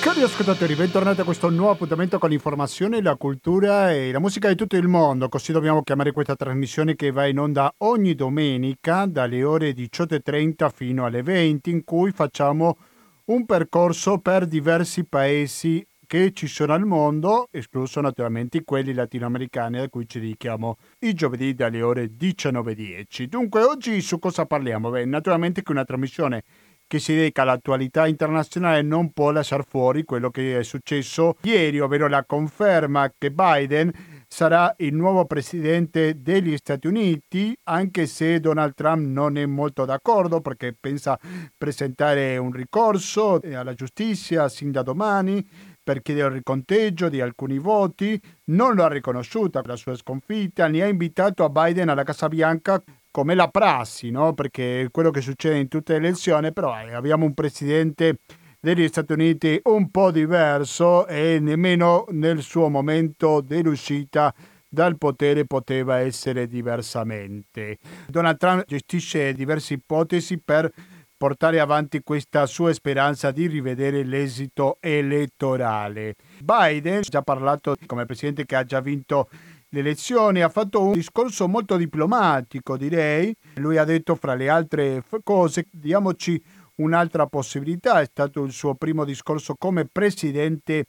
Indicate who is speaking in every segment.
Speaker 1: Cari ascoltatori, bentornati a questo nuovo appuntamento con l'informazione, la cultura e la musica di tutto il mondo. Così dobbiamo chiamare questa trasmissione che va in onda ogni domenica dalle ore 18.30 fino alle 20 in cui facciamo un percorso per diversi paesi che ci sono al mondo, escluso naturalmente quelli latinoamericani a cui ci dedichiamo i giovedì dalle ore 19.10. Dunque oggi su cosa parliamo? Beh, naturalmente che una trasmissione che si dedica all'attualità internazionale non può lasciare fuori quello che è successo ieri, ovvero la conferma che Biden sarà il nuovo presidente degli Stati Uniti, anche se Donald Trump non è molto d'accordo perché pensa presentare un ricorso alla giustizia sin da domani per chiedere il riconteggio di alcuni voti, non lo ha riconosciuta per la sua sconfitta, ne ha invitato a Biden alla Casa Bianca come la prassi, no? perché è quello che succede in tutte le elezioni, però eh, abbiamo un presidente degli Stati Uniti un po' diverso e nemmeno nel suo momento dell'uscita dal potere poteva essere diversamente. Donald Trump gestisce diverse ipotesi per portare avanti questa sua speranza di rivedere l'esito elettorale. Biden ha già parlato come presidente che ha già vinto le elezioni, ha fatto un discorso molto diplomatico, direi. Lui ha detto, fra le altre cose, diamoci un'altra possibilità. È stato il suo primo discorso come presidente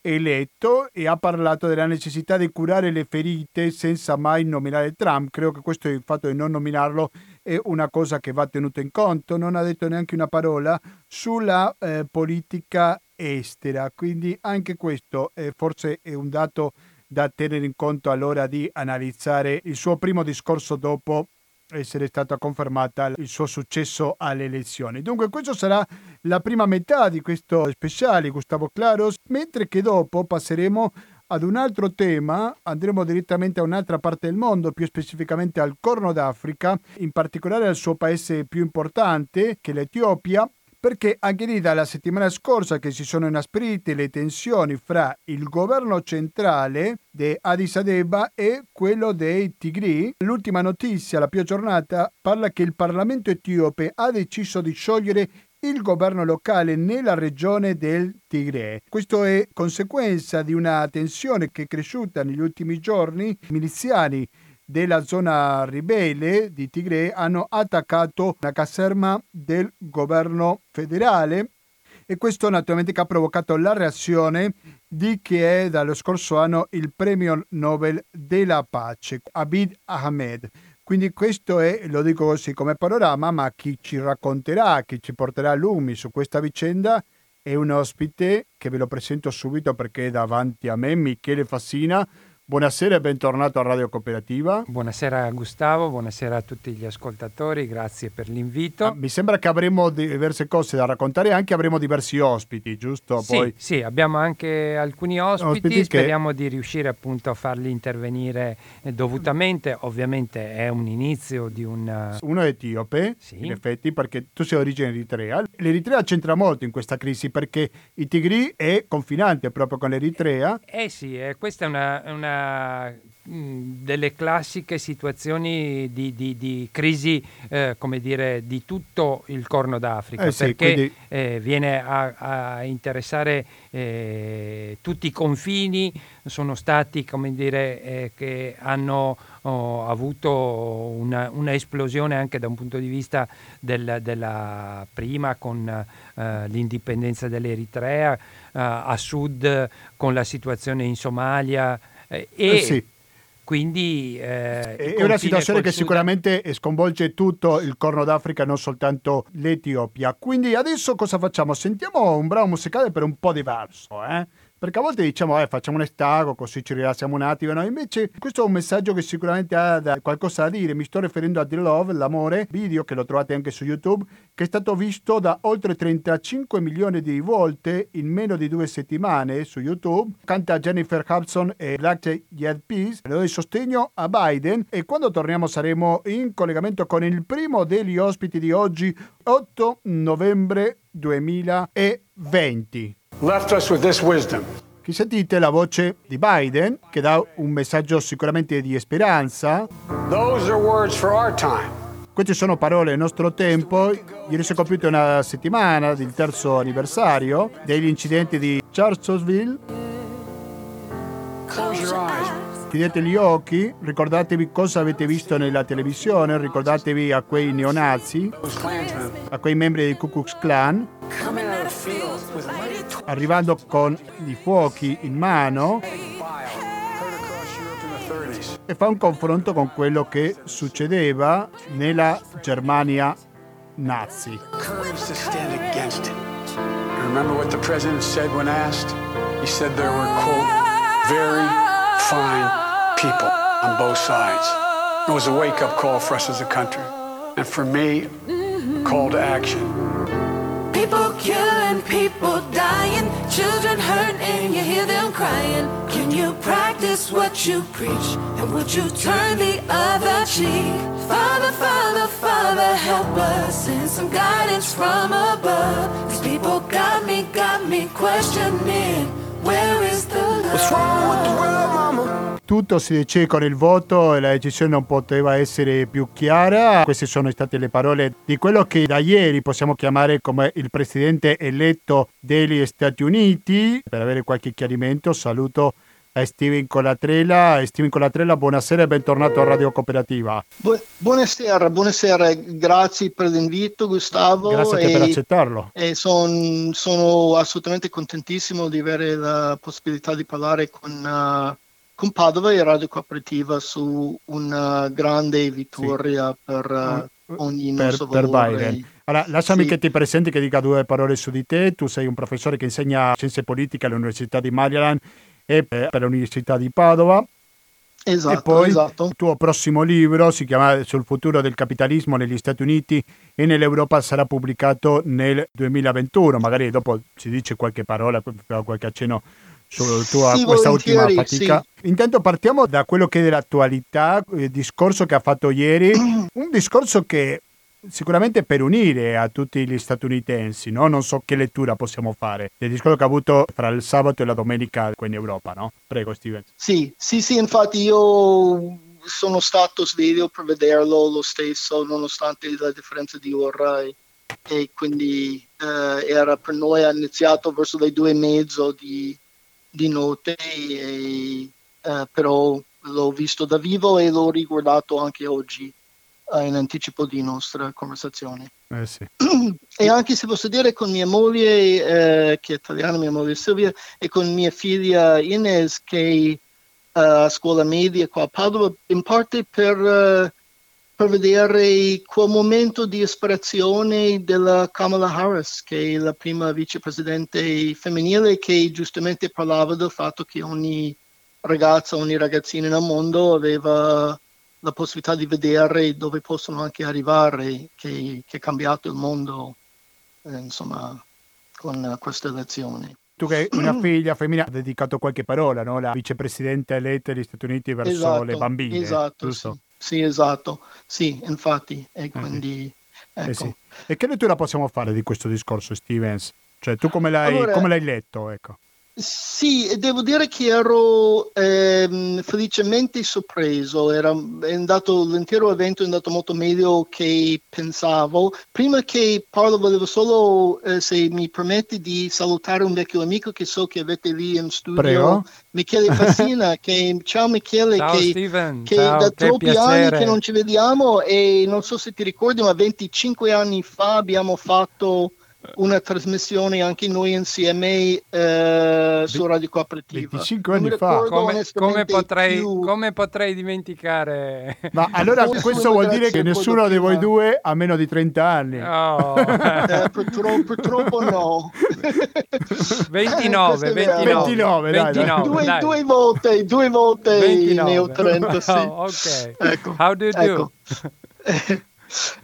Speaker 1: eletto e ha parlato della necessità di curare le ferite senza mai nominare Trump. Credo che questo il fatto di non nominarlo è una cosa che va tenuta in conto. Non ha detto neanche una parola sulla eh, politica estera, quindi anche questo eh, forse è un dato da tenere in conto all'ora di analizzare il suo primo discorso dopo essere stata confermata il suo successo alle elezioni. Dunque questa sarà la prima metà di questo speciale Gustavo Claros, mentre che dopo passeremo ad un altro tema, andremo direttamente a un'altra parte del mondo, più specificamente al Corno d'Africa, in particolare al suo paese più importante, che l'Etiopia, perché anche lì dalla settimana scorsa che si sono inasprite le tensioni fra il governo centrale di Addis Abeba e quello dei Tigri. L'ultima notizia, la più aggiornata, parla che il Parlamento etiope ha deciso di sciogliere il governo locale nella regione del Tigre. Questo è conseguenza di una tensione che è cresciuta negli ultimi giorni. I miliziani della zona ribelle di Tigre hanno attaccato la caserma del governo federale e questo naturalmente ha provocato la reazione di chi è dallo scorso anno il premio Nobel della pace, Abid Ahmed. Quindi questo è, lo dico così come panorama, ma chi ci racconterà, chi ci porterà lumi su questa vicenda è un ospite che ve lo presento subito perché è davanti a me, Michele Fassina, Buonasera e bentornato a Radio Cooperativa.
Speaker 2: Buonasera Gustavo, buonasera a tutti gli ascoltatori, grazie per l'invito. Ah,
Speaker 1: mi sembra che avremo diverse cose da raccontare e anche avremo diversi ospiti, giusto?
Speaker 2: Sì, Poi... sì abbiamo anche alcuni ospiti, ospiti speriamo che... di riuscire appunto a farli intervenire dovutamente, ovviamente è un inizio di un...
Speaker 1: Uno è etiope, sì. in effetti, perché tu sei di origine eritrea. L'Eritrea c'entra molto in questa crisi perché il Tigri è confinante proprio con l'Eritrea.
Speaker 2: Eh, eh sì, eh, questa è una, una Mm, delle classiche situazioni di, di, di crisi, eh, come dire, di tutto il Corno d'Africa, eh sì, perché quindi... eh, viene a, a interessare eh, tutti i confini, sono stati, come dire, eh, che hanno oh, avuto una, una, esplosione anche da un punto di vista del, della prima con eh, l'indipendenza dell'Eritrea, a sud con la situazione in Somalia, eh, e eh sì. quindi
Speaker 1: eh, è una situazione che Sud... sicuramente sconvolge tutto il Corno d'Africa, non soltanto l'Etiopia. Quindi adesso cosa facciamo? Sentiamo un brano musicale per un po' diverso, eh? Perché a volte diciamo, eh, facciamo un estago così ci rilassiamo un attimo, no? Invece questo è un messaggio che sicuramente ha da, qualcosa da dire. Mi sto riferendo a The Love, l'amore, video che lo trovate anche su YouTube, che è stato visto da oltre 35 milioni di volte in meno di due settimane su YouTube. Canta Jennifer Hudson e Black Yet Peace. Le do il sostegno a Biden e quando torniamo saremo in collegamento con il primo degli ospiti di oggi, 8 novembre 2020 left us with this wisdom. Qui sentite la voce di Biden che dà un messaggio sicuramente di speranza. Those are words for our time. Queste sono parole del nostro tempo. Ieri si è compiuta una settimana del terzo anniversario degli incidenti di Charlottesville. Chiudete gli occhi, ricordatevi cosa avete visto nella televisione, ricordatevi a quei neonazi, a quei membri del Ku Klux Klan, arrivando con i fuochi in mano e fa un confronto con quello che succedeva nella Germania nazi. Remember what the president said when asked? He said there were, quote, very fine people on both sides. It was a wake up call for us as a country. And for me, a call to action. People killing, people dying, children hurt and you hear them crying. Can you practice what you preach? And would you turn the other cheek? Father, Father, Father, help us. Send some guidance from above. These people got me, got me questioning. Where is the love? What's wrong with the world, mama? Tutto si decide con il voto e la decisione non poteva essere più chiara. Queste sono state le parole di quello che da ieri possiamo chiamare come il presidente eletto degli Stati Uniti. Per avere qualche chiarimento saluto a Steven Colatrella. Steven Colatrella, buonasera e bentornato a Radio Cooperativa.
Speaker 3: Bu- buonasera, buonasera, grazie per l'invito Gustavo.
Speaker 1: Grazie e, per accettarlo.
Speaker 3: E son, sono assolutamente contentissimo di avere la possibilità di parlare con... Uh, con Padova e Radio Cooperativa su una grande vittoria sì. per uh, ogni per, nostro per Biden.
Speaker 1: Allora, lasciami sì. che ti presenti, che dica due parole su di te. Tu sei un professore che insegna scienze politiche all'Università di Maryland e per l'Università di Padova.
Speaker 3: Esatto,
Speaker 1: e poi
Speaker 3: esatto.
Speaker 1: il tuo prossimo libro si chiama Sul futuro del capitalismo negli Stati Uniti e nell'Europa sarà pubblicato nel 2021. Magari dopo ci dice qualche parola, qualche accenno sulla tua sì, questa ultima fatica. Sì. Intanto partiamo da quello che è l'attualità, il discorso che ha fatto ieri, un discorso che sicuramente per unire a tutti gli statunitensi, no? non so che lettura possiamo fare del discorso che ha avuto fra il sabato e la domenica qui in Europa, no? Prego Steven.
Speaker 3: Sì, sì, sì, infatti io sono stato sveglio per vederlo lo stesso, nonostante la differenza di ora e, e quindi eh, era per noi iniziato verso le due e mezzo di, di notte, e, eh, però l'ho visto da vivo e l'ho riguardato anche oggi eh, in anticipo di nostra conversazione.
Speaker 1: Eh sì.
Speaker 3: e anche se posso dire con mia moglie, eh, che è italiana, mia moglie Silvia, e con mia figlia Ines, che eh, a scuola media qua a Padova, in parte per eh, per vedere quel momento di ispirazione della Kamala Harris, che è la prima vicepresidente femminile, che giustamente parlava del fatto che ogni ragazza, ogni ragazzina nel mondo aveva la possibilità di vedere dove possono anche arrivare, che, che è cambiato il mondo, eh, insomma, con questa elezione.
Speaker 1: Tu che hai una figlia femmina ha dedicato qualche parola, no? La vicepresidente eletta degli Stati Uniti verso
Speaker 3: esatto,
Speaker 1: le bambine.
Speaker 3: Esatto, giusto? Sì. Sì, esatto, sì, infatti, e eh, quindi... Ecco.
Speaker 1: Eh sì. E che lettura possiamo fare di questo discorso, Stevens? Cioè, tu come l'hai, allora, come l'hai letto? Ecco.
Speaker 3: Sì, devo dire che ero ehm, felicemente sorpreso, Era, è andato, l'intero evento è andato molto meglio che pensavo. Prima che parlo volevo solo, eh, se mi permetti, di salutare un vecchio amico che so che avete lì in studio,
Speaker 1: Prego.
Speaker 3: Michele Fassina, che, ciao Michele,
Speaker 2: ciao,
Speaker 3: che,
Speaker 2: Steven.
Speaker 3: che
Speaker 2: ciao,
Speaker 3: da troppi anni che non ci vediamo e non so se ti ricordi, ma 25 anni fa abbiamo fatto una trasmissione anche noi insieme eh, su Radio Cooperativa.
Speaker 1: 25 anni fa.
Speaker 2: Come, come, potrei, più... come, potrei, dimenticare?
Speaker 1: Ma allora questo vuol dire che nessuno di voi due ha meno di 30 anni.
Speaker 2: Oh.
Speaker 3: eh, purtroppo, purtroppo, no.
Speaker 2: 29, 29,
Speaker 1: 29, dai, 29
Speaker 3: due,
Speaker 2: dai.
Speaker 3: due, volte, due volte 29. ne ho 30, sì.
Speaker 2: Oh, ok.
Speaker 3: Ecco.
Speaker 2: How do you do?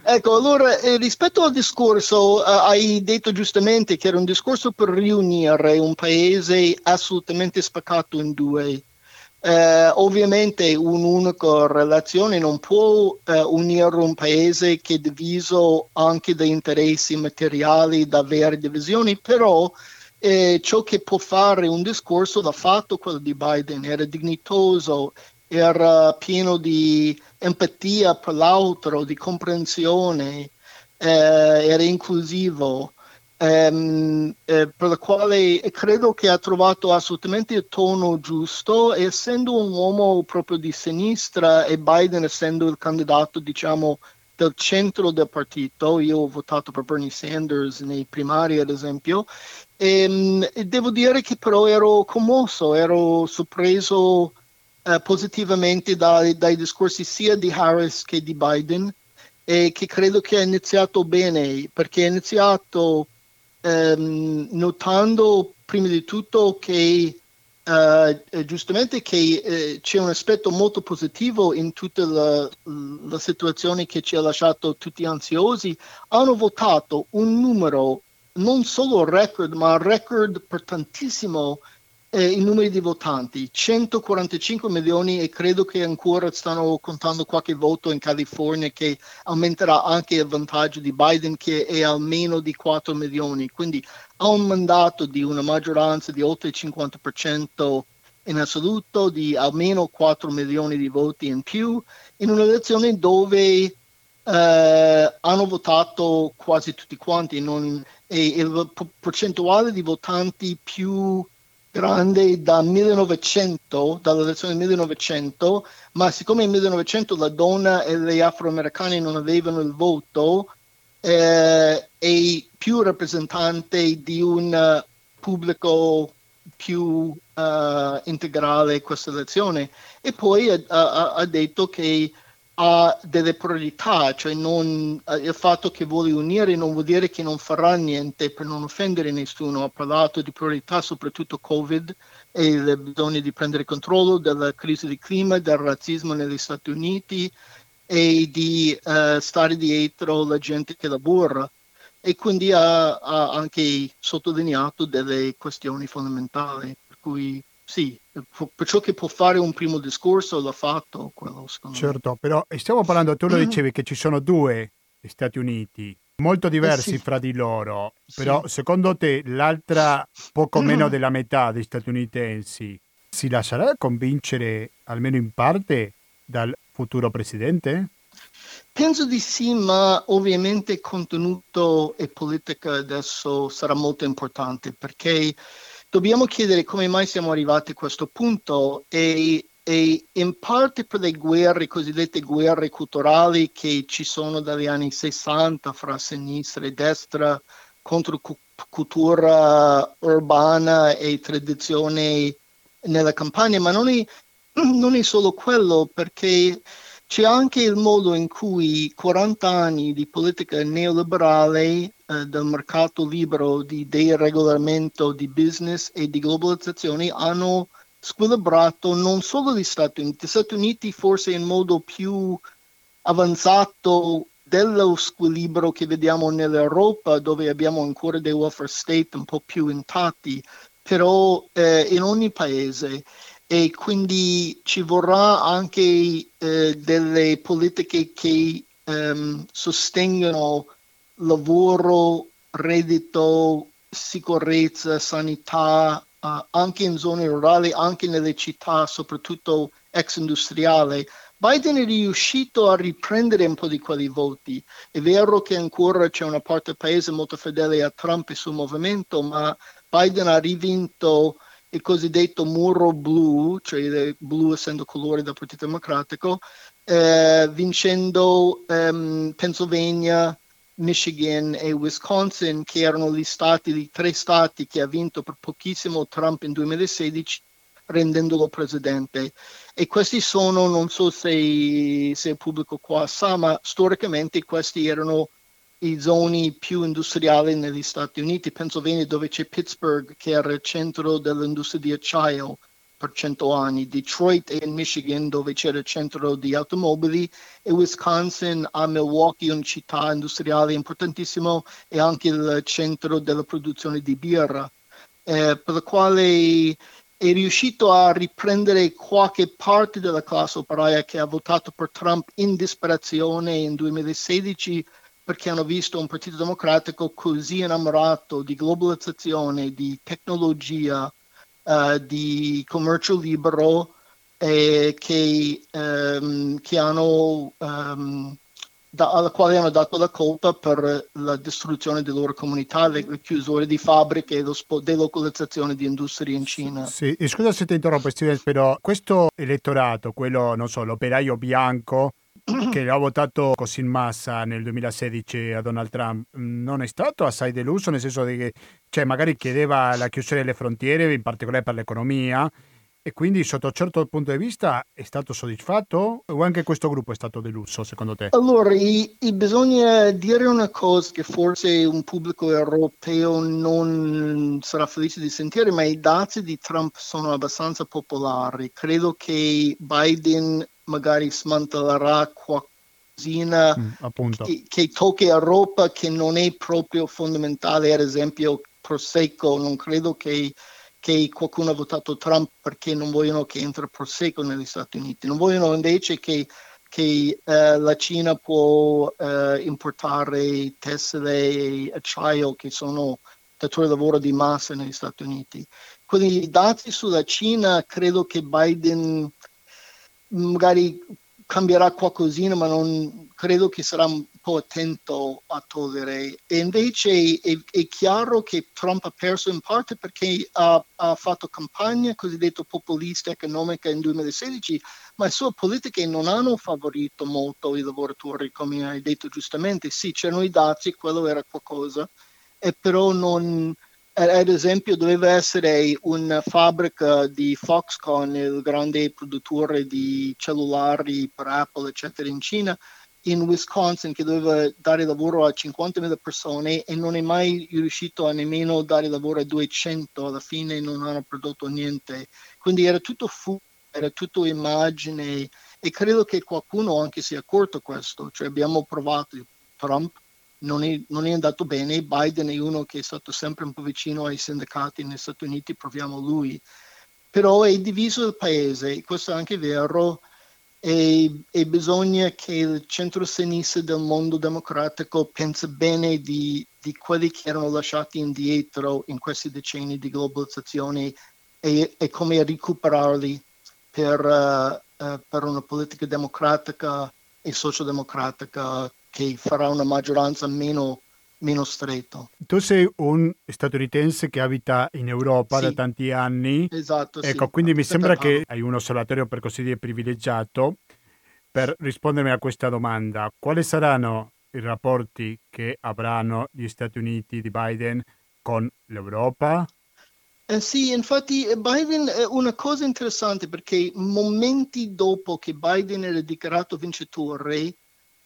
Speaker 3: Ecco. Allora eh, rispetto al discorso, eh, hai detto giustamente che era un discorso per riunire un paese assolutamente spaccato in due. Eh, ovviamente un'unica relazione non può eh, unire un paese che è diviso anche da interessi materiali, da vere divisioni, però eh, ciò che può fare un discorso l'ha fatto quello di Biden, era dignitoso, era pieno di empatia per l'altro, di comprensione, eh, era inclusivo, ehm, eh, per la quale credo che ha trovato assolutamente il tono giusto, essendo un uomo proprio di sinistra e Biden essendo il candidato, diciamo, del centro del partito, io ho votato per Bernie Sanders nei primari ad esempio, e, ehm, e devo dire che però ero commosso, ero sorpreso eh, positivamente dai, dai discorsi sia di Harris che di Biden e che credo che ha iniziato bene perché ha iniziato ehm, notando prima di tutto che uh, giustamente che eh, c'è un aspetto molto positivo in tutta la, la, situazione che ci ha lasciato tutti ansiosi, hanno votato un numero non solo record, ma record per tantissimo eh, i numeri di votanti, 145 milioni e credo che ancora stanno contando qualche voto in California che aumenterà anche il vantaggio di Biden che è almeno di 4 milioni. Quindi ha un mandato di una maggioranza di oltre il 50% in assoluto, di almeno 4 milioni di voti in più, in un'elezione dove Uh, hanno votato quasi tutti quanti non, e il percentuale di votanti più grande da 1900, dall'elezione del 1900, ma siccome nel 1900 la donna e gli afroamericani non avevano il voto, eh, è più rappresentante di un pubblico più uh, integrale questa elezione. E poi ha, ha, ha detto che ha delle priorità, cioè non, il fatto che vuole unire non vuol dire che non farà niente per non offendere nessuno, ha parlato di priorità soprattutto Covid e il bisogno di prendere controllo della crisi di clima, del razzismo negli Stati Uniti e di uh, stare dietro la gente che lavora. E quindi ha, ha anche sottolineato delle questioni fondamentali, per cui sì, perciò che può fare un primo discorso l'ha fatto quello secondo
Speaker 1: certo, me. però stiamo parlando, tu lo dicevi che ci sono due Stati Uniti molto diversi eh sì. fra di loro, però sì. secondo te l'altra poco meno della metà degli statunitensi si lascerà convincere almeno in parte dal futuro presidente?
Speaker 3: Penso di sì, ma ovviamente contenuto e politica adesso sarà molto importante perché dobbiamo chiedere come mai siamo arrivati a questo punto e, e in parte per le guerre, cosiddette guerre culturali che ci sono dagli anni 60 fra sinistra e destra contro cultura urbana e tradizione nella campagna, ma non è, non è solo quello perché c'è anche il modo in cui 40 anni di politica neoliberale eh, del mercato libero, di deregolamento di business e di globalizzazione hanno squilibrato non solo gli Stati Uniti, gli Stati Uniti forse in modo più avanzato dello squilibrio che vediamo nell'Europa dove abbiamo ancora dei welfare state un po' più intatti, però eh, in ogni paese e quindi ci vorrà anche eh, delle politiche che ehm, sostengono lavoro, reddito, sicurezza, sanità, uh, anche in zone rurali, anche nelle città, soprattutto ex industriali. Biden è riuscito a riprendere un po' di quei voti. È vero che ancora c'è una parte del paese molto fedele a Trump e suo movimento, ma Biden ha rivinto il cosiddetto muro blu, cioè blu essendo colore del Partito Democratico, eh, vincendo um, Pennsylvania, Michigan e Wisconsin, che erano gli stati, i tre stati che ha vinto per pochissimo Trump in 2016, rendendolo presidente. E questi sono, non so se, se il pubblico qua sa, ma storicamente questi erano i zoni più industriali negli Stati Uniti, Pennsylvania dove c'è Pittsburgh che era il centro dell'industria di acciaio per cento anni, Detroit e Michigan dove c'era il centro di automobili e Wisconsin a Milwaukee, una città industriale importantissima e anche il centro della produzione di birra, eh, per la quale è riuscito a riprendere qualche parte della classe operaia che ha votato per Trump in disperazione in 2016 perché hanno visto un partito democratico così innamorato di globalizzazione, di tecnologia, uh, di commercio libero, eh, che, um, che hanno um, da, alla quale hanno dato la colpa per la distruzione delle loro comunità, le, le chiusure di fabbriche e la spo- delocalizzazione di industrie in Cina.
Speaker 1: Sì, scusa se ti interrompo, Steven, però questo elettorato, quello, non so, l'operaio bianco che ha votato così in massa nel 2016 a Donald Trump non è stato assai deluso, nel senso che cioè, magari chiedeva la chiusura delle frontiere, in particolare per l'economia, e quindi sotto un certo punto di vista è stato soddisfatto o anche questo gruppo è stato deluso secondo te?
Speaker 3: Allora, i, i bisogna dire una cosa che forse un pubblico europeo non sarà felice di sentire, ma i dati di Trump sono abbastanza popolari. Credo che Biden magari smantellerà qualcosina mm, che, che tocchi Europa che non è proprio fondamentale, ad esempio Prosecco, non credo che che qualcuno ha votato Trump perché non vogliono che entri Prosecco negli Stati Uniti, non vogliono invece che, che uh, la Cina può uh, importare tessere e acciaio che sono datore di lavoro di massa negli Stati Uniti. Quindi i dati sulla Cina credo che Biden magari cambierà qualcosina, ma non credo che sarà un po' attento a togliere. E invece è, è chiaro che Trump ha perso in parte perché ha, ha fatto campagna cosiddetta populista economica in 2016, ma le sue politiche non hanno favorito molto i lavoratori, come hai detto giustamente. Sì, c'erano i dazi, quello era qualcosa, e però non ad esempio doveva essere una fabbrica di Foxconn, il grande produttore di cellulari per Apple, eccetera, in Cina, in Wisconsin, che doveva dare lavoro a 50.000 persone e non è mai riuscito a nemmeno dare lavoro a 200, alla fine non hanno prodotto niente. Quindi era tutto fu, era tutto immagine e credo che qualcuno anche sia accorto questo, cioè abbiamo provato Trump non è, non è, andato bene. Biden è uno che è stato sempre un po' vicino ai sindacati negli Stati Uniti, proviamo lui. Però è diviso il paese, questo è anche vero, e, e bisogna che il centro-sinistra del mondo democratico pensi bene di, di, quelli che erano lasciati indietro in questi decenni di globalizzazione e, e come recuperarli per, uh, uh, per una politica democratica e sociodemocratica che farà una maggioranza meno, meno stretta.
Speaker 1: Tu sei un statunitense che abita in Europa sì. da tanti anni.
Speaker 3: Esatto.
Speaker 1: Ecco,
Speaker 3: sì.
Speaker 1: quindi mi sembra che hai un osservatorio per così dire privilegiato per rispondermi a questa domanda. Quali saranno i rapporti che avranno gli Stati Uniti di Biden con l'Europa?
Speaker 3: Eh sì, infatti Biden è una cosa interessante perché momenti dopo che Biden era dichiarato vincitore,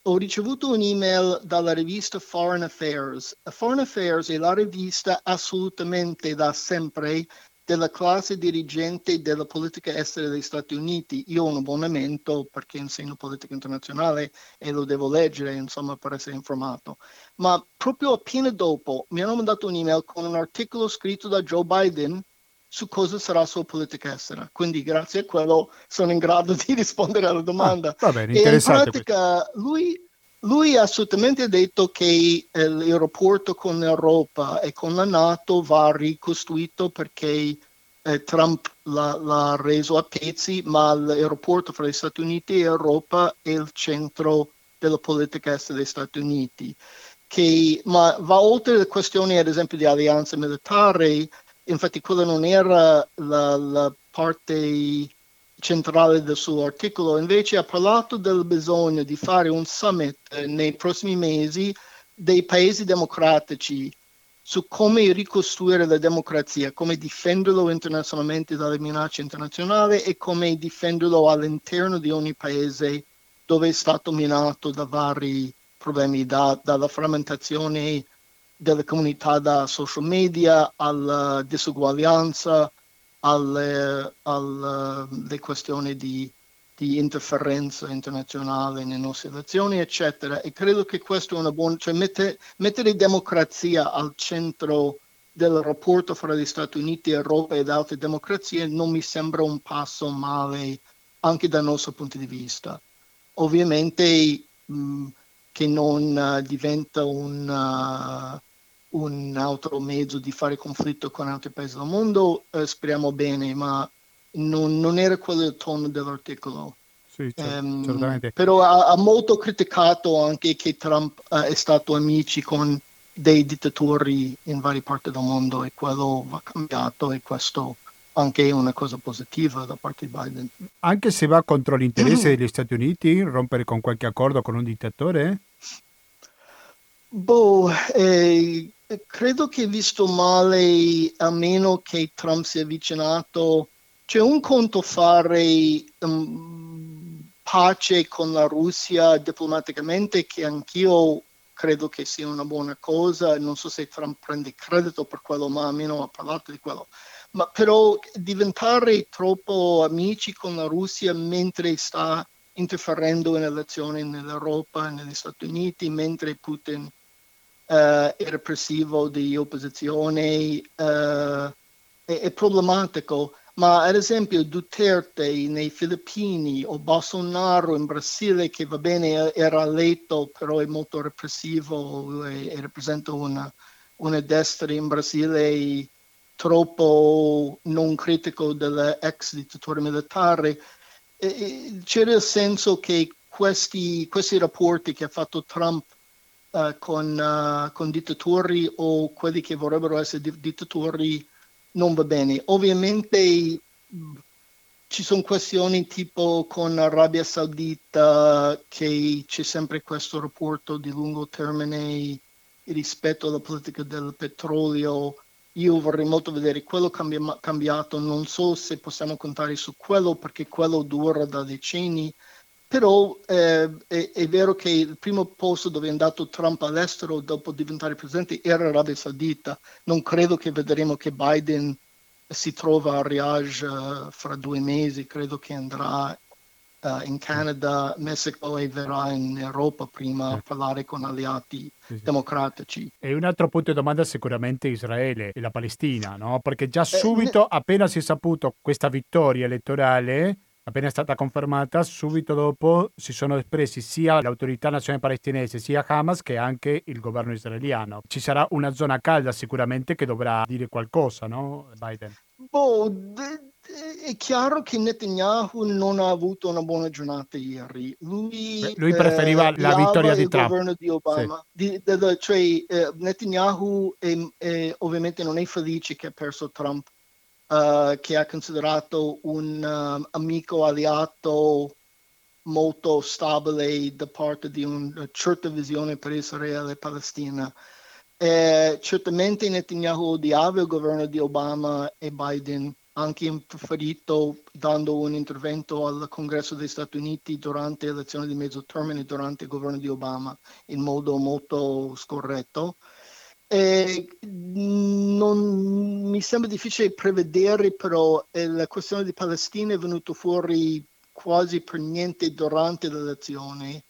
Speaker 3: ho ricevuto un'email dalla rivista Foreign Affairs. Foreign Affairs è la rivista assolutamente da sempre della classe dirigente della politica estera degli Stati Uniti. Io ho un abbonamento perché insegno politica internazionale e lo devo leggere, insomma, per essere informato. Ma proprio appena dopo mi hanno mandato un'email con un articolo scritto da Joe Biden su cosa sarà la sua politica estera. Quindi grazie a quello sono in grado di rispondere alla domanda.
Speaker 1: Ah, bene, e in
Speaker 3: pratica lui, lui, ha assolutamente detto che eh, il rapporto con l'Europa e con la Nato va ricostruito perché eh, Trump l'ha, l'ha, reso a pezzi, ma il rapporto fra gli Stati Uniti e l'Europa è il centro della politica estera degli Stati Uniti. Che, ma va oltre le questioni, ad esempio, di alleanze militari, infatti quella non era la, la parte centrale del suo articolo, invece ha parlato del bisogno di fare un summit nei prossimi mesi dei paesi democratici su come ricostruire la democrazia, come difenderlo internazionalmente dalle minacce internazionali e come difenderlo all'interno di ogni paese dove è stato minato da vari problemi, da, dalla frammentazione delle comunità da social media alla disuguaglianza, alle, alle questioni di, di, interferenza internazionale nelle nostre elezioni, eccetera. E credo che questo è una buona, cioè mettere, mettere democrazia al centro del rapporto fra gli Stati Uniti, Europa ed altre democrazie non mi sembra un passo male anche dal nostro punto di vista. Ovviamente mh, che non uh, diventa un, uh, un altro mezzo di fare conflitto con altri paesi del mondo, eh, speriamo bene, ma non, non era quello il tono dell'articolo.
Speaker 1: Sì, um, certamente.
Speaker 3: Però ha, ha, molto criticato anche che Trump uh, è stato amici con dei dittatori in varie parti del mondo e quello va cambiato e questo anche è una cosa positiva da parte di Biden.
Speaker 1: Anche se va contro l'interesse degli Stati Uniti, rompere con qualche accordo con un dittatore?
Speaker 3: Boh, eh, credo che visto male, a meno che Trump sia avvicinato, c'è un conto fare um, pace con la Russia diplomaticamente che anch'io credo che sia una buona cosa, non so se Trump prende credito per quello, ma almeno ha parlato di quello. Ma però diventare troppo amici con la Russia mentre sta interferendo in elezioni nell'Europa negli Stati Uniti, mentre Putin uh, è repressivo di opposizione, uh, è, è problematico. Ma ad esempio Duterte nei Filippini o Bolsonaro in Brasile che va bene era eletto però è molto repressivo e, e rappresenta una, una, destra in Brasile troppo non critico dell'ex dittatore militare. E, c'era il senso che questi, questi rapporti che ha fatto Trump uh, con, uh, con dittatori o quelli che vorrebbero essere dittatori non va bene. Ovviamente ci sono questioni tipo con l'Arabia Saudita che c'è sempre questo rapporto di lungo termine rispetto alla politica del petrolio. Io vorrei molto vedere quello cambi- cambiato, non so se possiamo contare su quello perché quello dura da decenni, però eh, è, è, vero che il primo posto dove è andato Trump all'estero dopo diventare presidente era l'Arabia Saudita. Non credo che vedremo che Biden si trova a Riyadh uh, fra due mesi, credo che andrà uh, in Canada, Messico e verrà in Europa prima a parlare con alleati democratici.
Speaker 1: E un altro punto di domanda sicuramente Israele e la Palestina, no? Perché già eh, subito, eh, appena si è saputo questa vittoria elettorale, appena stata confermata, subito dopo si sono espressi sia l'autorità nazionale palestinese, sia Hamas che anche il governo israeliano. Ci sarà una zona calda sicuramente che dovrà dire qualcosa, no, Biden?
Speaker 3: Boh, è chiaro che Netanyahu non ha avuto una buona giornata ieri. Lui,
Speaker 1: lui preferiva eh, la vittoria di Trump.
Speaker 3: governo di Obama. Sì. Di, di, di, cioè, eh, Netanyahu è, è, ovviamente non è felice che ha perso Trump uh, che ha considerato un um, amico alleato molto stabile da parte di una certa visione per Israele e Palestina. Eh, certamente Netanyahu odiava il governo di Obama e Biden, anche in preferito dando un intervento al Congresso degli Stati Uniti durante le elezioni di mezzo termine, durante il governo di Obama, in modo molto scorretto. Eh, non mi sembra difficile prevedere, però eh, la questione di Palestina è venuta fuori quasi per niente durante le elezioni.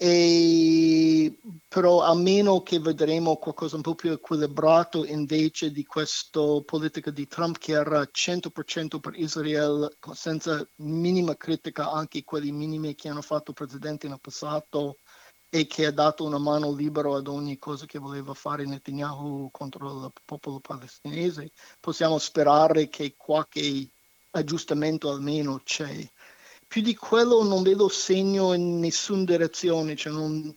Speaker 3: E, però a meno che vedremo qualcosa un po' più equilibrato invece di questa politica di Trump che era 100% per Israele senza minima critica anche quelli minimi che hanno fatto presidenti nel passato e che ha dato una mano libera ad ogni cosa che voleva fare Netanyahu contro il popolo palestinese, possiamo sperare che qualche aggiustamento almeno c'è. Più di quello non vedo segno in nessuna direzione, cioè non,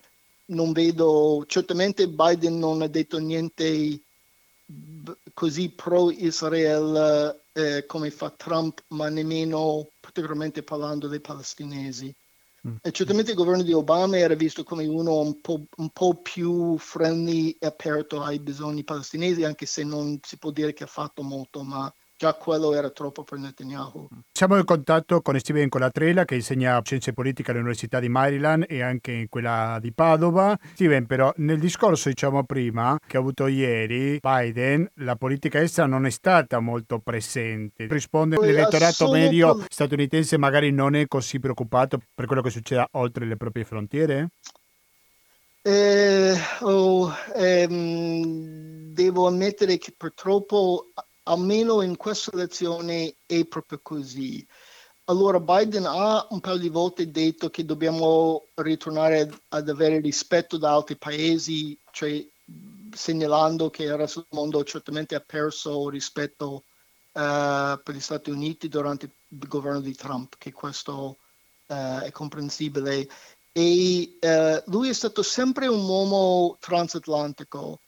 Speaker 3: non vedo, certamente Biden non ha detto niente così pro-Israele eh, come fa Trump, ma nemmeno particolarmente parlando dei palestinesi. Mm. E certamente il governo di Obama era visto come uno un po', un po', più friendly e aperto ai bisogni palestinesi, anche se non si può dire che ha fatto molto, ma già quello era troppo per Netanyahu.
Speaker 1: Siamo in contatto con Steven Colatrella che insegna scienze politiche all'Università di Maryland e anche in quella di Padova. Steven, però nel discorso diciamo prima che ha avuto ieri Biden, la politica estera non è stata molto presente. Risponde l'elettorato medio statunitense magari non è così preoccupato per quello che succede oltre le proprie frontiere?
Speaker 3: Eh, oh, ehm, devo ammettere che purtroppo almeno in questa elezione è proprio così. Allora Biden ha un paio di volte detto che dobbiamo ritornare ad avere rispetto da altri paesi, cioè segnalando che il resto del mondo certamente ha perso rispetto per gli Stati Uniti durante il governo di Trump, che questo è comprensibile. E lui è stato sempre un uomo transatlantico,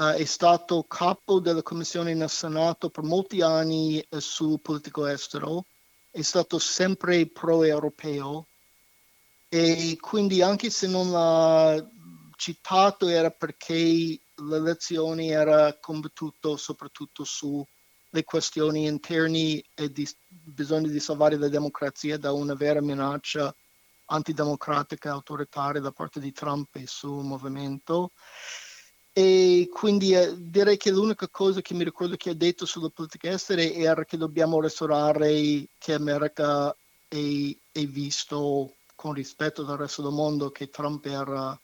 Speaker 3: è stato capo della commissione nel Senato per molti anni su politico estero, è stato sempre pro-europeo e quindi anche se non l'ha citato era perché l'elezione era combattuto soprattutto sulle questioni interne e di bisogno di salvare la democrazia da una vera minaccia antidemocratica e autoritaria da parte di Trump e il suo movimento. E quindi eh, direi che l'unica cosa che mi ricordo che ha detto sulla politica estera era che dobbiamo restaurare che America è, è visto con rispetto dal resto del mondo che Trump era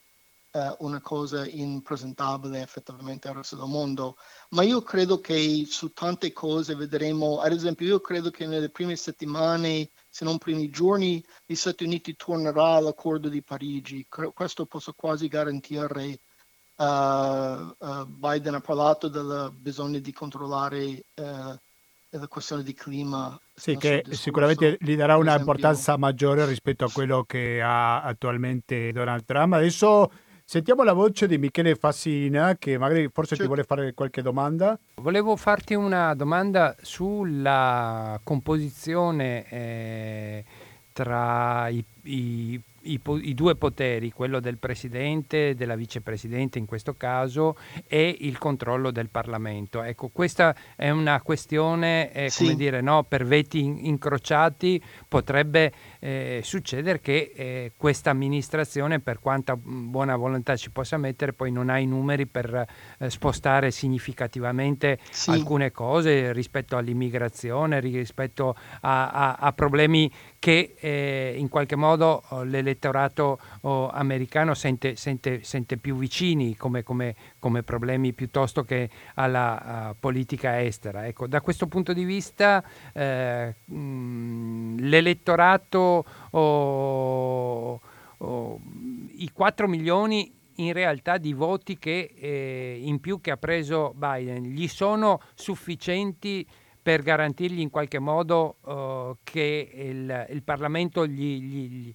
Speaker 3: eh, una cosa impresentabile effettivamente al resto del mondo. Ma io credo che su tante cose vedremo, ad esempio io credo che nelle prime settimane, se non primi giorni, gli Stati Uniti tornerà all'accordo di Parigi. Questo posso quasi garantire. Uh, uh, Biden ha parlato del bisogno di controllare uh, la questione di clima.
Speaker 1: Sì, che sicuramente gli darà un'importanza maggiore rispetto a quello che ha attualmente Donald Trump. Adesso sentiamo la voce di Michele Fassina che magari forse certo. ti vuole fare qualche domanda.
Speaker 2: Volevo farti una domanda sulla composizione eh, tra i, i i, i, due poteri, quello del presidente e della vicepresidente in questo caso, e il controllo del Parlamento. Ecco, questa è una questione, eh, sì. come dire, no, per veti in, incrociati potrebbe eh, succedere che eh, questa amministrazione, per quanta buona volontà ci possa mettere, poi non ha i numeri per eh, spostare significativamente sì. alcune cose rispetto all'immigrazione, rispetto a, a, a problemi che eh, in qualche modo oh, l'elettorato oh, americano sente, sente, sente, più vicini come, come, come, problemi piuttosto che alla uh, politica estera. Ecco, da questo punto di vista eh, mh, l'elettorato, oh, oh, i 4 milioni in realtà di voti che eh, in più che ha preso Biden gli sono sufficienti per garantirgli in qualche modo uh, che il, il Parlamento gli, gli, gli,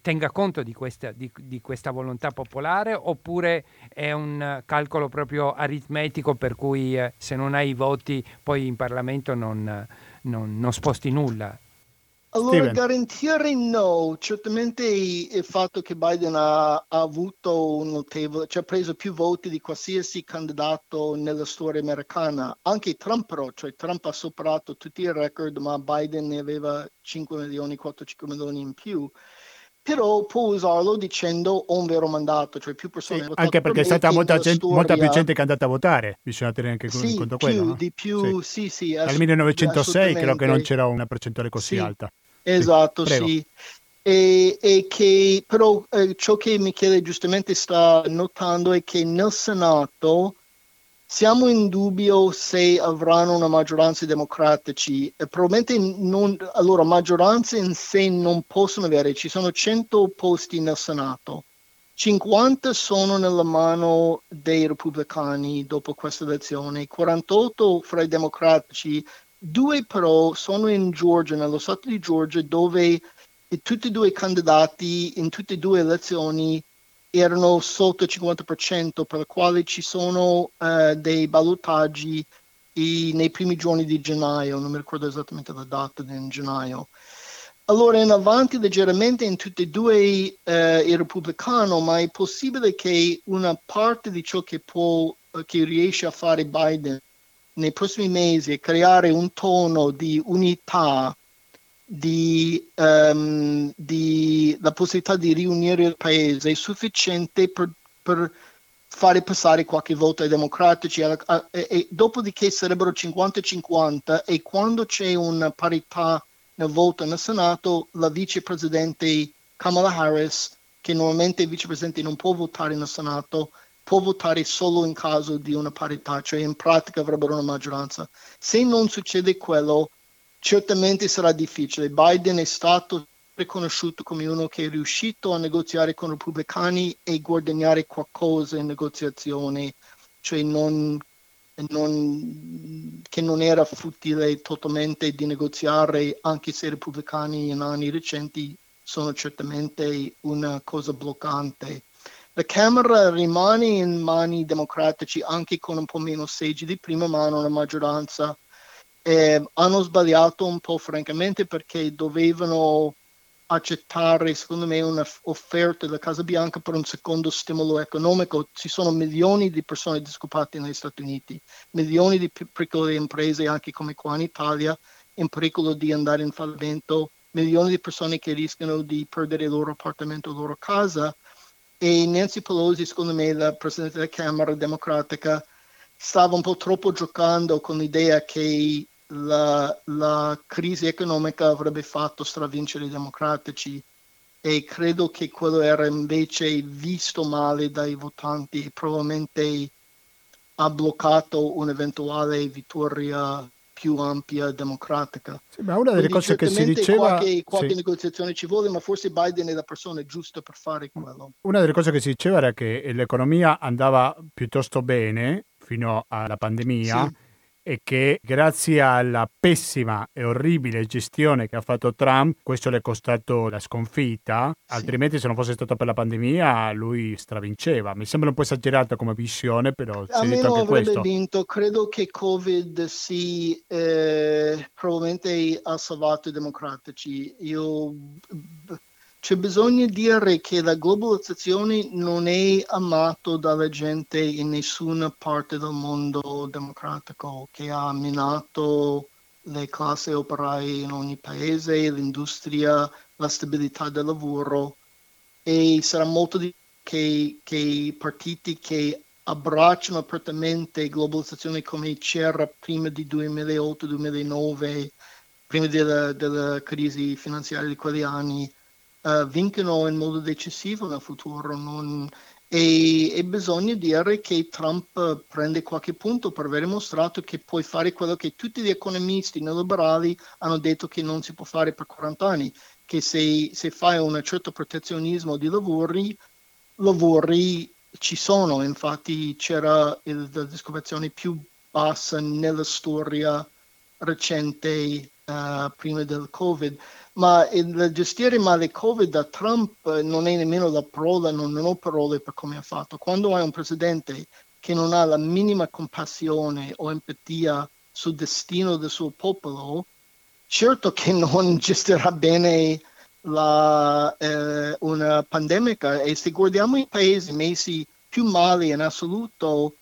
Speaker 2: tenga conto di questa, di, di questa, volontà popolare oppure è un calcolo proprio aritmetico per cui eh, se non hai i voti poi in Parlamento non, non, non sposti nulla?
Speaker 3: Allora, Steven. garantire no, certamente il fatto che Biden ha, ha, avuto un notevole, cioè ha preso più voti di qualsiasi candidato nella storia americana, anche Trump però, cioè Trump ha superato tutti i record, ma Biden ne aveva 5 milioni, 4-5 milioni in più però può usarlo dicendo ho un vero mandato, cioè più persone
Speaker 1: sì, Anche perché è stata molta, gente, molta, più gente che è andata a votare, bisogna tenere anche sì, conto
Speaker 3: più,
Speaker 1: quello. No?
Speaker 3: Di più, sì, sì. sì
Speaker 1: Dal 1906 credo che non c'era una percentuale così alta.
Speaker 3: Esatto, sì. E, e, che però eh, ciò che Michele giustamente sta notando è che nel Senato siamo in dubbio se avranno una maggioranza democratici e probabilmente non, allora maggioranze in sé non possono avere, ci sono 100 posti nel Senato, 50 sono nella mano dei repubblicani dopo questa elezione, 48 fra i democratici Due però sono in Georgia, nello stato di Georgia, dove tutti e due i candidati in tutte e due le elezioni erano sotto il 50%, per il quale ci sono uh, dei ballottaggi nei primi giorni di gennaio, non mi ricordo esattamente la data di gennaio. Allora, in avanti leggermente in tutti e due uh, il repubblicano, ma è possibile che una parte di ciò che, può, uh, che riesce a fare Biden nei prossimi mesi creare un tono di unità, di, um, di la possibilità di riunire il paese è sufficiente per, per fare passare qualche voto ai democratici e, e, e dopodiché sarebbero 50-50 e quando c'è una parità nel voto nel Senato la vicepresidente Kamala Harris che normalmente il vicepresidente non può votare nel Senato può votare solo in caso di una parità, cioè in pratica avrebbero una maggioranza. Se non succede quello, certamente sarà difficile. Biden è stato riconosciuto come uno che è riuscito a negoziare con i repubblicani e guadagnare qualcosa in negoziazione, cioè non, non che non era futile totalmente di negoziare, anche se i repubblicani in anni recenti sono certamente una cosa bloccante. La Camera rimane in mani democratici anche con un po' meno seggi di prima, ma una maggioranza. Eh, hanno sbagliato un po' francamente perché dovevano accettare, secondo me, un'offerta della Casa Bianca per un secondo stimolo economico. Ci sono milioni di persone disoccupate negli Stati Uniti, milioni di piccole imprese, anche come qua in Italia, in pericolo di andare in fallimento, milioni di persone che rischiano di perdere il loro appartamento, la loro casa. E Nancy Pelosi, secondo me, la Presidente della Camera Democratica, stava un po' troppo giocando con l'idea che la, la crisi economica avrebbe fatto stravincere i democratici e credo che quello era invece visto male dai votanti e probabilmente ha bloccato un'eventuale vittoria più ampia democratica.
Speaker 1: Sì, ma una delle Quindi cose che si diceva...
Speaker 3: Qualche, qualche sì. negoziazione ci vuole, ma forse Biden è la persona giusta per fare quello.
Speaker 1: Una delle cose che si diceva era che l'economia andava piuttosto bene fino alla pandemia. Sì e che grazie alla pessima e orribile gestione che ha fatto Trump, questo le è costato la sconfitta, sì. altrimenti se non fosse stato per la pandemia lui stravinceva. Mi sembra un po' esagerato come visione, però si
Speaker 3: detto
Speaker 1: anche questo.
Speaker 3: vinto, credo che Covid sì, eh, probabilmente ha salvato i democratici. Io c'è bisogno di dire che la globalizzazione non è amata dalla gente in nessuna parte del mondo democratico, che ha minato le classi operaie in ogni paese, l'industria, la stabilità del lavoro. E sarà molto difficile che, che i partiti che abbracciano apertamente globalizzazione come c'era prima di 2008-2009, prima della, della crisi finanziaria di quegli anni, uh, vincono in modo decisivo nel futuro. Non... E, e, bisogna dire che Trump prende qualche punto per aver dimostrato che puoi fare quello che tutti gli economisti neoliberali hanno detto che non si può fare per 40 anni, che se, se fai un certo protezionismo di lavori, lavori ci sono, infatti c'era il, la disoccupazione più bassa nella storia recente uh, prima del Covid ma il gestire male Covid da Trump non è nemmeno la parola, non, ho parole per come ha fatto. Quando hai un presidente che non ha la minima compassione o empatia sul destino del suo popolo, certo che non gestirà bene la, eh, una pandemia e se guardiamo i paesi messi più male in assoluto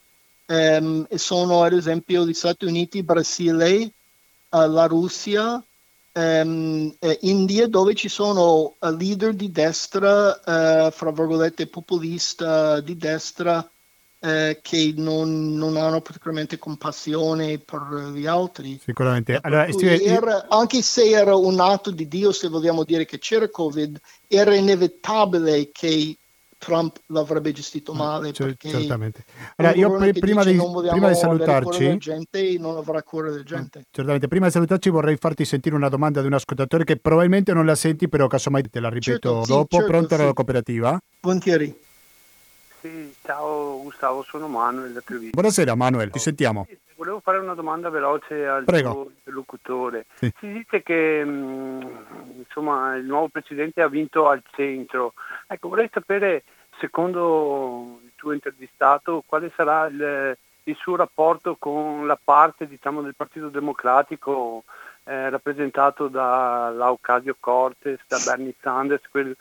Speaker 3: ehm, sono ad esempio gli Stati Uniti, Brasile, uh, la Russia, um, eh, India dove ci sono uh, leader di destra, uh, fra virgolette populista di destra, uh, che non, non, hanno particolarmente compassione per gli altri.
Speaker 1: Sicuramente.
Speaker 3: Allora, Steve, era, anche se era un atto di Dio, se vogliamo dire che c'era Covid, era inevitabile che Trump l'avrebbe gestito mm, male.
Speaker 1: C- certamente. Allora, io pr- prima, di, prima di salutarci,
Speaker 3: gente, non avrà cuore della gente.
Speaker 1: Mm, certamente, prima di salutarci vorrei farti sentire una domanda di un ascoltatore che probabilmente non la senti, però casomai te la ripeto certo, dopo. Sì, certo, Pronto sì. alla cooperativa?
Speaker 3: Volentieri.
Speaker 4: Sì, ciao Gustavo, sono Manuel da Treviso.
Speaker 1: Buonasera Manuel, ti sentiamo. Sì,
Speaker 4: volevo fare una domanda veloce al
Speaker 1: Prego.
Speaker 4: tuo interlocutore. Sì. Si dice che mh, mm, insomma, il nuovo presidente ha vinto al centro. Ecco, vorrei sapere secondo il tuo intervistato, quale sarà il, il suo rapporto con la parte diciamo, del Partito Democratico eh, rappresentato da Laucasio Cortes, da Bernie Sanders, quel,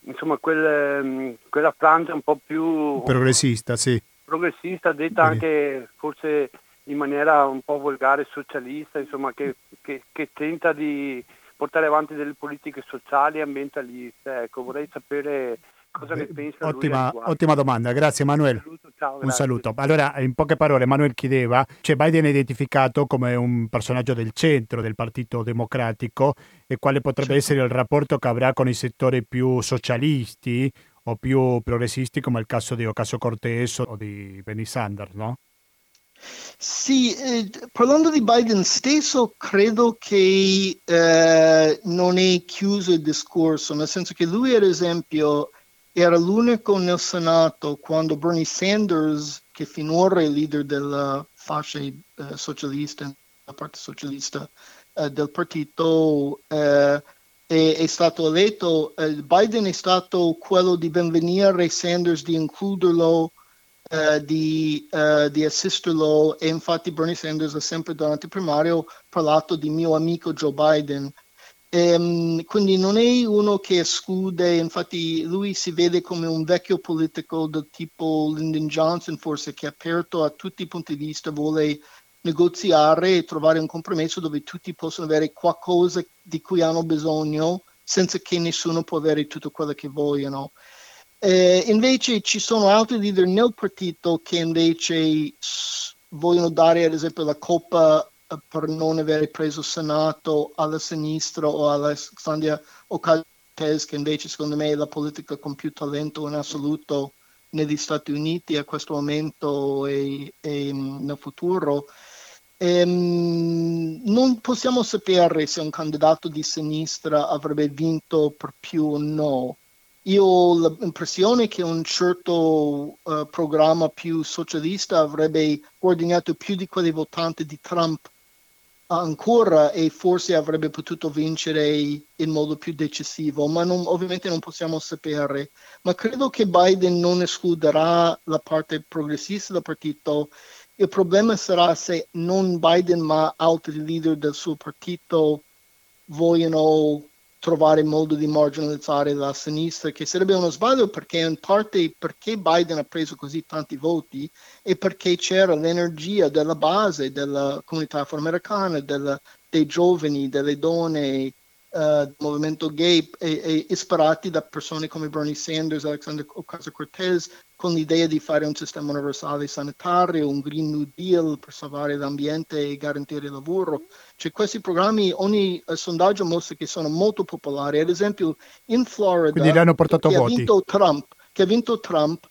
Speaker 4: insomma quel, mm, quella frangia un po' più
Speaker 1: progressista, sì.
Speaker 4: progressista detta anche forse in maniera un po' volgare socialista, insomma che, che, che tenta di portare avanti delle politiche sociali e ambientaliste. Ecco, vorrei sapere cosa ne pensa
Speaker 1: ottima, ottima domanda, grazie Manuel. Un saluto, ciao, un saluto. Allora, in poche parole, Manuel chiedeva, cioè Biden è identificato come un personaggio del centro del Partito Democratico e quale potrebbe certo. essere il rapporto che avrà con i settori più socialisti o più progressisti come il caso di Ocasio Cortez o di Bernie Sanders, no?
Speaker 3: Sì, eh, parlando di Biden stesso, credo che eh, non è chiuso il discorso, nel senso che lui, ad esempio, era l'unico nel Senato quando Bernie Sanders, che finora è leader della fascia eh, socialista la parte socialista eh, del partito, eh, è, è, stato eletto, eh, Biden è stato quello di benvenire Sanders, di includerlo, eh, di, di, assisterlo e infatti Bernie Sanders ha sempre durante il primario parlato di mio amico Joe Biden Ehm, quindi non è uno che esclude, infatti lui si vede come un vecchio politico del tipo Lyndon Johnson forse che è aperto a tutti i punti di vista, vuole negoziare e trovare un compromesso dove tutti possono avere qualcosa di cui hanno bisogno senza che nessuno può avere tutto quello che vogliono. Eh, invece ci sono altri leader nel partito che invece vogliono dare ad esempio la colpa per non aver preso Senato alla sinistra o all'Alexandria Ocasio-Cortez, che invece secondo me è la politica con più talento in assoluto negli Stati Uniti a questo momento e, e nel futuro. Ehm, non possiamo sapere se un candidato di sinistra avrebbe vinto per più o no. Io ho l'impressione che un certo uh, programma più socialista avrebbe guadagnato più di quelli votanti di Trump ancora e forse avrebbe potuto vincere in modo più decisivo, ma non, ovviamente non possiamo sapere. Ma credo che Biden non escluderà la parte progressista del partito. Il problema sarà se non Biden ma altri leader del suo partito vogliono trovare modo di marginalizzare la sinistra, che sarebbe uno sbaglio perché in parte perché Biden ha preso così tanti voti e perché c'era l'energia della base della comunità afroamericana, della, dei giovani, delle donne, uh, movimento gay e, e, ispirati da persone come Bernie Sanders, Alexander Ocasio-Cortez, con l'idea di fare un sistema universale sanitario, un Green New Deal per salvare l'ambiente e garantire il lavoro. Cioè questi programmi, ogni uh, sondaggio mostra che sono molto popolari. Ad esempio in Florida,
Speaker 1: Quindi
Speaker 3: che. Ha vinto Trump, che ha vinto Trump,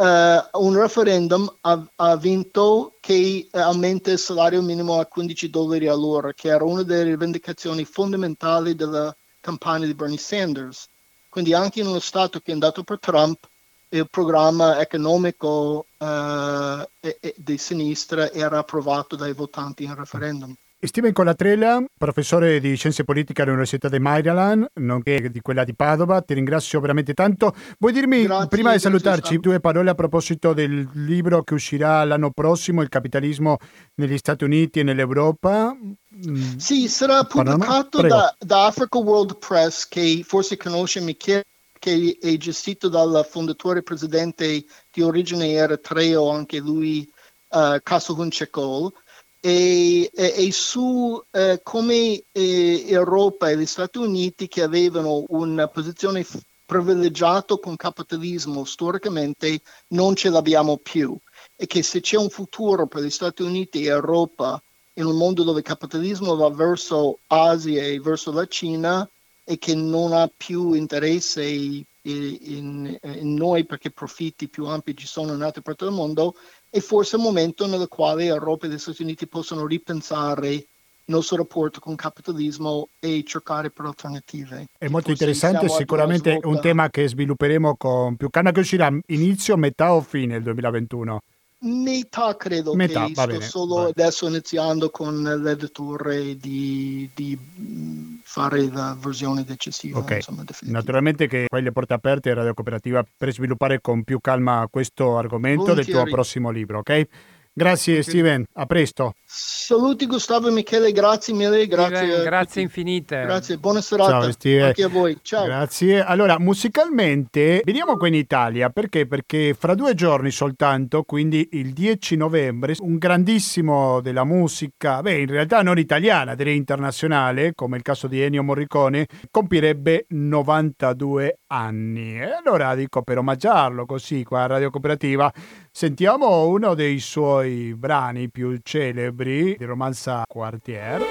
Speaker 3: Uh, un referendum ha, ha vinto che uh, aumenta il salario minimo a 15 dollari all'ora, che era una delle rivendicazioni fondamentali della campagna di Bernie Sanders. Quindi anche in uno Stato che è andato per Trump, il programma economico uh, di sinistra era approvato dai votanti in referendum.
Speaker 1: Steven Colatrella, professore di scienze politiche all'Università di Maryland, nonché di quella di Padova, ti ringrazio veramente tanto. Vuoi dirmi, grazie, prima di salutarci, due parole a proposito del libro che uscirà l'anno prossimo, Il capitalismo negli Stati Uniti e nell'Europa?
Speaker 3: Mm. Sì, sarà pubblicato da, da, Africa World Press, che forse conosce Michele, che è gestito dal fondatore presidente di origine eritreo, anche lui, uh, Kasso Hunchekol e, e, e su eh, come eh, Europa e gli Stati Uniti che avevano una posizione privilegiata con capitalismo storicamente non ce l'abbiamo più. E che se c'è un futuro per gli Stati Uniti e Europa in un mondo dove il capitalismo va verso Asia e verso la Cina e che non ha più interesse in, in, in noi perché profitti più ampi ci sono in altre parti del mondo, è forse il momento nel quale Europa e gli Stati Uniti possono ripensare il nostro rapporto con il capitalismo e cercare per alternative.
Speaker 1: È molto forse interessante, sicuramente un tema che svilupperemo con più calma che uscirà inizio, metà o fine del 2021.
Speaker 3: Metà credo
Speaker 1: Metà,
Speaker 3: che sto
Speaker 1: bene,
Speaker 3: solo vai. adesso iniziando con l'editore di, di, fare la versione decisiva.
Speaker 1: Okay.
Speaker 3: Insomma,
Speaker 1: Naturalmente che poi le porte aperte a Radio Cooperativa per sviluppare con più calma questo argomento Volentieri. del tuo prossimo libro, ok? Grazie okay. Steven, a presto.
Speaker 3: Saluti Gustavo e Michele, grazie mille, grazie.
Speaker 2: Steven, grazie infinite.
Speaker 3: Grazie, buona serata
Speaker 1: Ciao, Steven.
Speaker 3: anche a voi. Ciao.
Speaker 1: Grazie. Allora, musicalmente veniamo qui in Italia perché? Perché fra due giorni soltanto, quindi il 10 novembre, un grandissimo della musica, beh, in realtà non italiana, direi internazionale, come il caso di Ennio Morricone, compirebbe 92 anni. E allora dico per omaggiarlo così qua a Radio Cooperativa, sentiamo uno dei suoi suoi brani più celebri di romanza Quartier.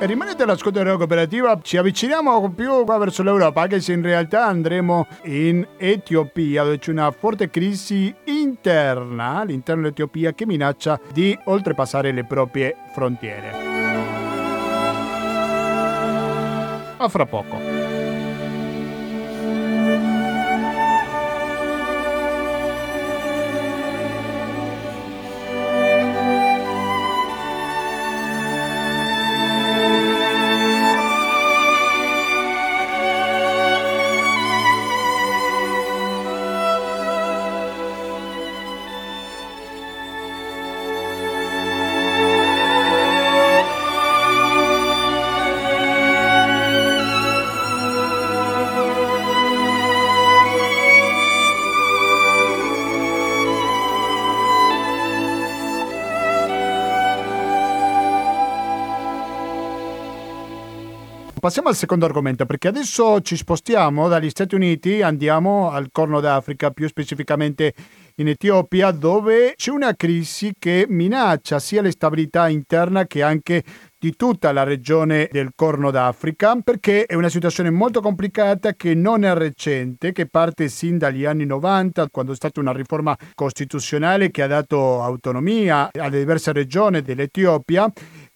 Speaker 1: E rimanete all'ascolto della cooperativa, ci avviciniamo più qua verso l'Europa, anche se in realtà andremo in Etiopia, dove c'è una forte crisi interna all'interno dell'Etiopia che minaccia di oltrepassare le proprie frontiere. A fra poco. Passiamo al secondo argomento perché adesso ci spostiamo dagli Stati Uniti, andiamo al Corno d'Africa, più specificamente in Etiopia, dove c'è una crisi che minaccia sia la stabilità interna che anche di tutta la regione del Corno d'Africa perché è una situazione molto complicata che non è recente, che parte sin dagli anni 90 quando è stata una riforma costituzionale che ha dato autonomia alle diverse regioni dell'Etiopia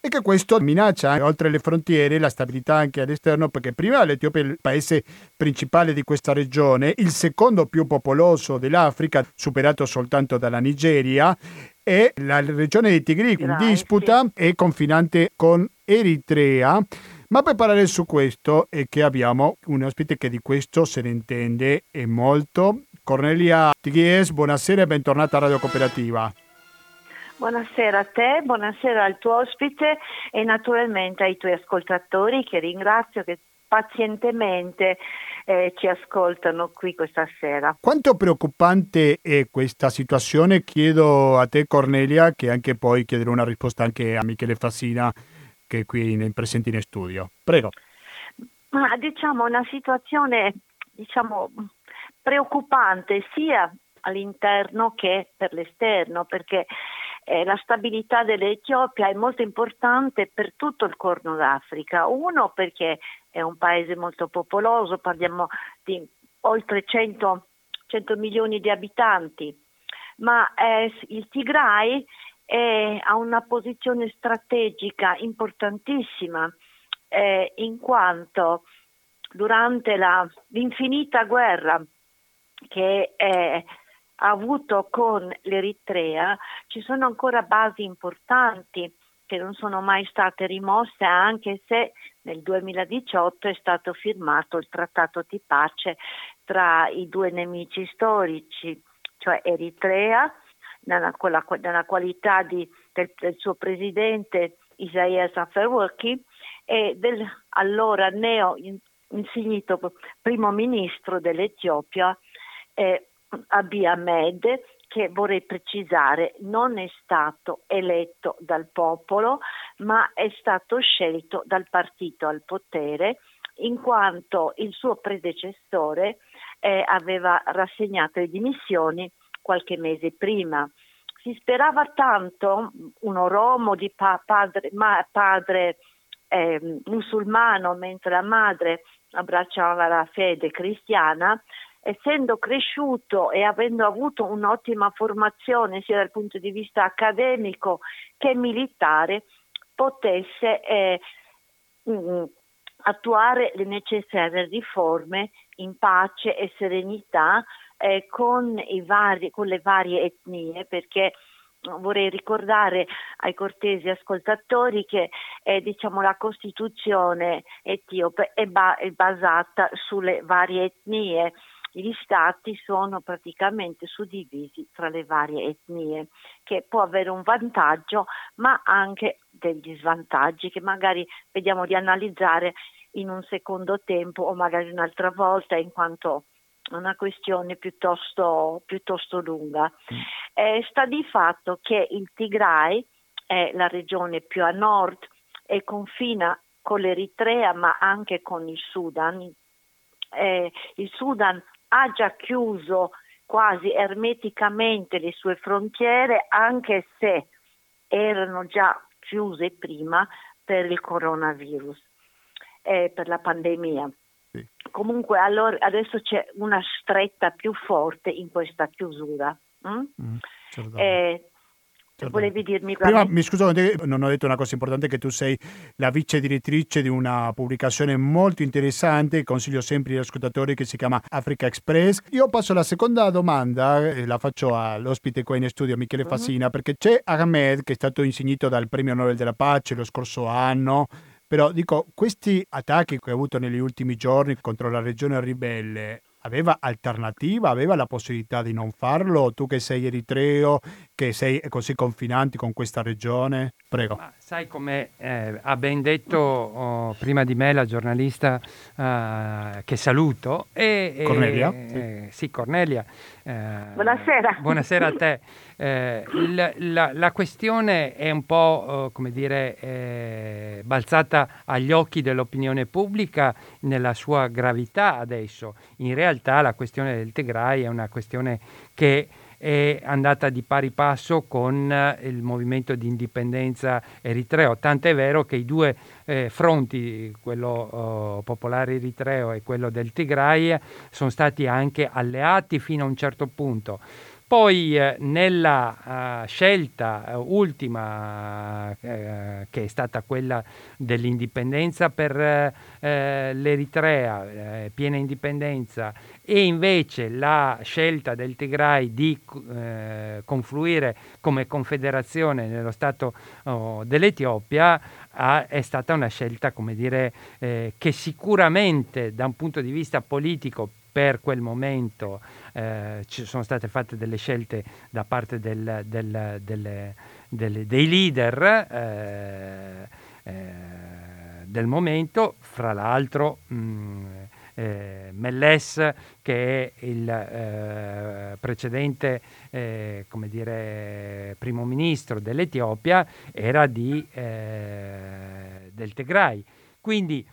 Speaker 1: e che questo minaccia oltre le frontiere la stabilità anche all'esterno perché prima l'Etiopia è il paese principale di questa regione, il secondo più popoloso dell'Africa, superato soltanto dalla Nigeria e la regione di Tigri in disputa è confinante con Eritrea. Ma per parlare su questo è che abbiamo un ospite che di questo se ne intende e molto. Cornelia Tigries, buonasera e bentornata a Radio Cooperativa.
Speaker 5: Buonasera a te, buonasera al tuo ospite e naturalmente ai tuoi ascoltatori che ringrazio che pazientemente eh, ci ascoltano qui questa sera.
Speaker 1: Quanto preoccupante è questa situazione? Chiedo a te Cornelia che anche poi chiederò una risposta anche a Michele Fassina che è qui in, presente in studio. Prego.
Speaker 5: Ma diciamo una situazione diciamo, preoccupante sia all'interno che per l'esterno perché eh, la stabilità dell'Etiopia è molto importante per tutto il Corno d'Africa. Uno perché è un paese molto popoloso, parliamo di oltre 100, 100 milioni di abitanti, ma eh, il Tigray è, ha una posizione strategica importantissima eh, in quanto durante la, l'infinita guerra che è avuto con l'Eritrea ci sono ancora basi importanti che non sono mai state rimosse anche se nel 2018 è stato firmato il trattato di pace tra i due nemici storici, cioè Eritrea nella, nella qualità di, del, del, suo presidente Isaias Afewerki e del allora neo insignito primo ministro dell'Etiopia eh, Abiy Ahmed che vorrei precisare non è stato eletto dal popolo ma è stato scelto dal partito al potere in quanto il suo predecessore eh, aveva rassegnato le dimissioni qualche mese prima. Si sperava tanto, un oromo di pa- padre, ma- padre eh, musulmano mentre la madre abbracciava la fede cristiana, essendo cresciuto e avendo avuto un'ottima formazione sia dal punto di vista accademico che militare, potesse eh, mh, mm, attuare le necessarie riforme in pace e serenità eh, con, vari, con, le varie etnie, perché vorrei ricordare ai cortesi ascoltatori che eh, diciamo, la Costituzione etiope è, ba- è basata sulle varie etnie gli stati sono praticamente suddivisi tra le varie etnie, che può avere un vantaggio ma anche degli svantaggi che magari vediamo di analizzare in un secondo tempo o magari un'altra volta in quanto è una questione piuttosto, piuttosto lunga. Mm. Eh, sta di fatto che il Tigray è la regione più a nord e confina con l'Eritrea ma anche con il Sudan. Eh, il Sudan ha già chiuso quasi ermeticamente le sue frontiere, anche se erano già chiuse prima per il coronavirus, eh, per la pandemia. Sì. Comunque allora, adesso c'è una stretta più forte in questa chiusura. Mm? Mm, eh, Certo. Volevi dirmi
Speaker 1: Prima, mi scuso, non ho detto una cosa importante, che tu sei la vice direttrice di una pubblicazione molto interessante, consiglio sempre agli ascoltatori, che si chiama Africa Express. Io passo alla seconda domanda, e la faccio all'ospite qua in studio, Michele mhm. Fassina, uh-huh. perché c'è Ahmed, che è stato insignito dal Premio Nobel della Pace lo scorso anno, però dico, questi attacchi che ha avuto negli ultimi giorni contro la regione ribelle, aveva alternativa, aveva la possibilità di non farlo? Tu che sei eritreo, che sei così confinanti con questa regione? Prego.
Speaker 2: Ma sai come eh, ha ben detto oh, prima di me la giornalista uh, che saluto. E,
Speaker 1: Cornelia?
Speaker 2: E, sì. sì. Cornelia.
Speaker 5: Eh, buonasera.
Speaker 2: Buonasera a te. Eh, il, la, la, questione è un po', come dire, eh, balzata agli occhi dell'opinione pubblica nella sua gravità adesso. In realtà la questione del Tigray è una questione che è andata di pari passo con eh, il movimento di indipendenza eritreo, tant'è vero che i due eh, fronti, quello oh, popolare eritreo e quello del Tigray, sono stati anche alleati fino a un certo punto. Poi eh, nella uh, scelta uh, ultima, uh, che è stata quella dell'indipendenza per l'Eritrea, piena indipendenza, e invece la scelta del Tigray di confluire come confederazione nello Stato oh, dell'Etiopia è stata una scelta, come dire, eh, che sicuramente da un punto di vista politico per quel momento eh, ci sono state fatte delle scelte da parte del, del, delle, delle, dei leader eh, eh, del momento, fra l'altro mh, eh, Melles che è il eh, precedente eh, dire, primo ministro dell'Etiopia era di, del Tigray. Quindi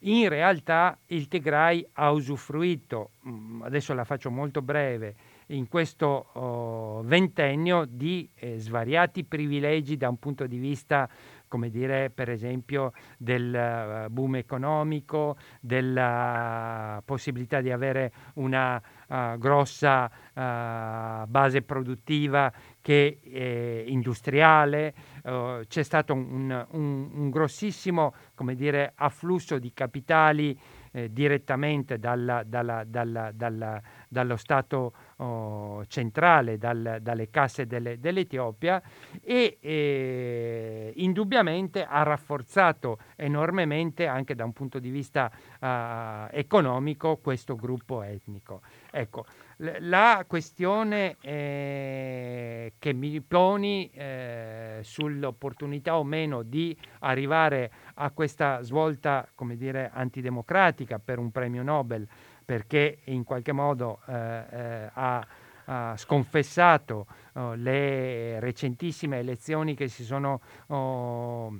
Speaker 2: in realtà il Tigray ha usufruito, mm, adesso la faccio molto breve, in questo oh, ventennio di eh, svariati privilegi da un punto di vista come dire per esempio del uh, boom economico, della possibilità di avere una uh, grossa uh, base produttiva che è industriale, c'è stato un, un, un grossissimo dire, afflusso di capitali eh, direttamente dalla, dalla, dalla, dallo Stato oh, centrale, dal, dalle casse delle, dell'Etiopia e eh, indubbiamente ha rafforzato enormemente anche da un punto di vista uh, economico questo gruppo etnico. Ecco, la questione eh, che mi poni eh, sull'opportunità o meno di arrivare a questa svolta, come dire, antidemocratica per un premio Nobel, perché in qualche modo eh, eh ha, ha, sconfessato oh, le recentissime elezioni che si sono oh,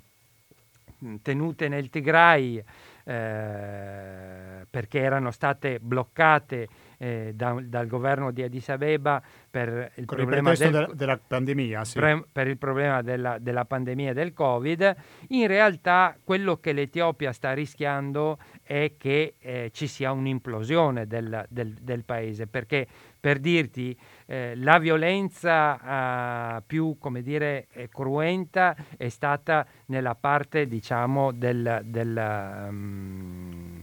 Speaker 2: tenute nel Tigray eh, perché erano state bloccate eh, da, dal governo di Addis Abeba per il
Speaker 1: Con
Speaker 2: problema
Speaker 1: del, della, della, pandemia, sì.
Speaker 2: pre, per il problema della, della pandemia del Covid. In realtà quello che l'Etiopia sta rischiando è che eh, ci sia un'implosione del, del, del, paese, perché per dirti eh, la violenza eh, più come dire cruenta è stata nella parte diciamo del, del, um,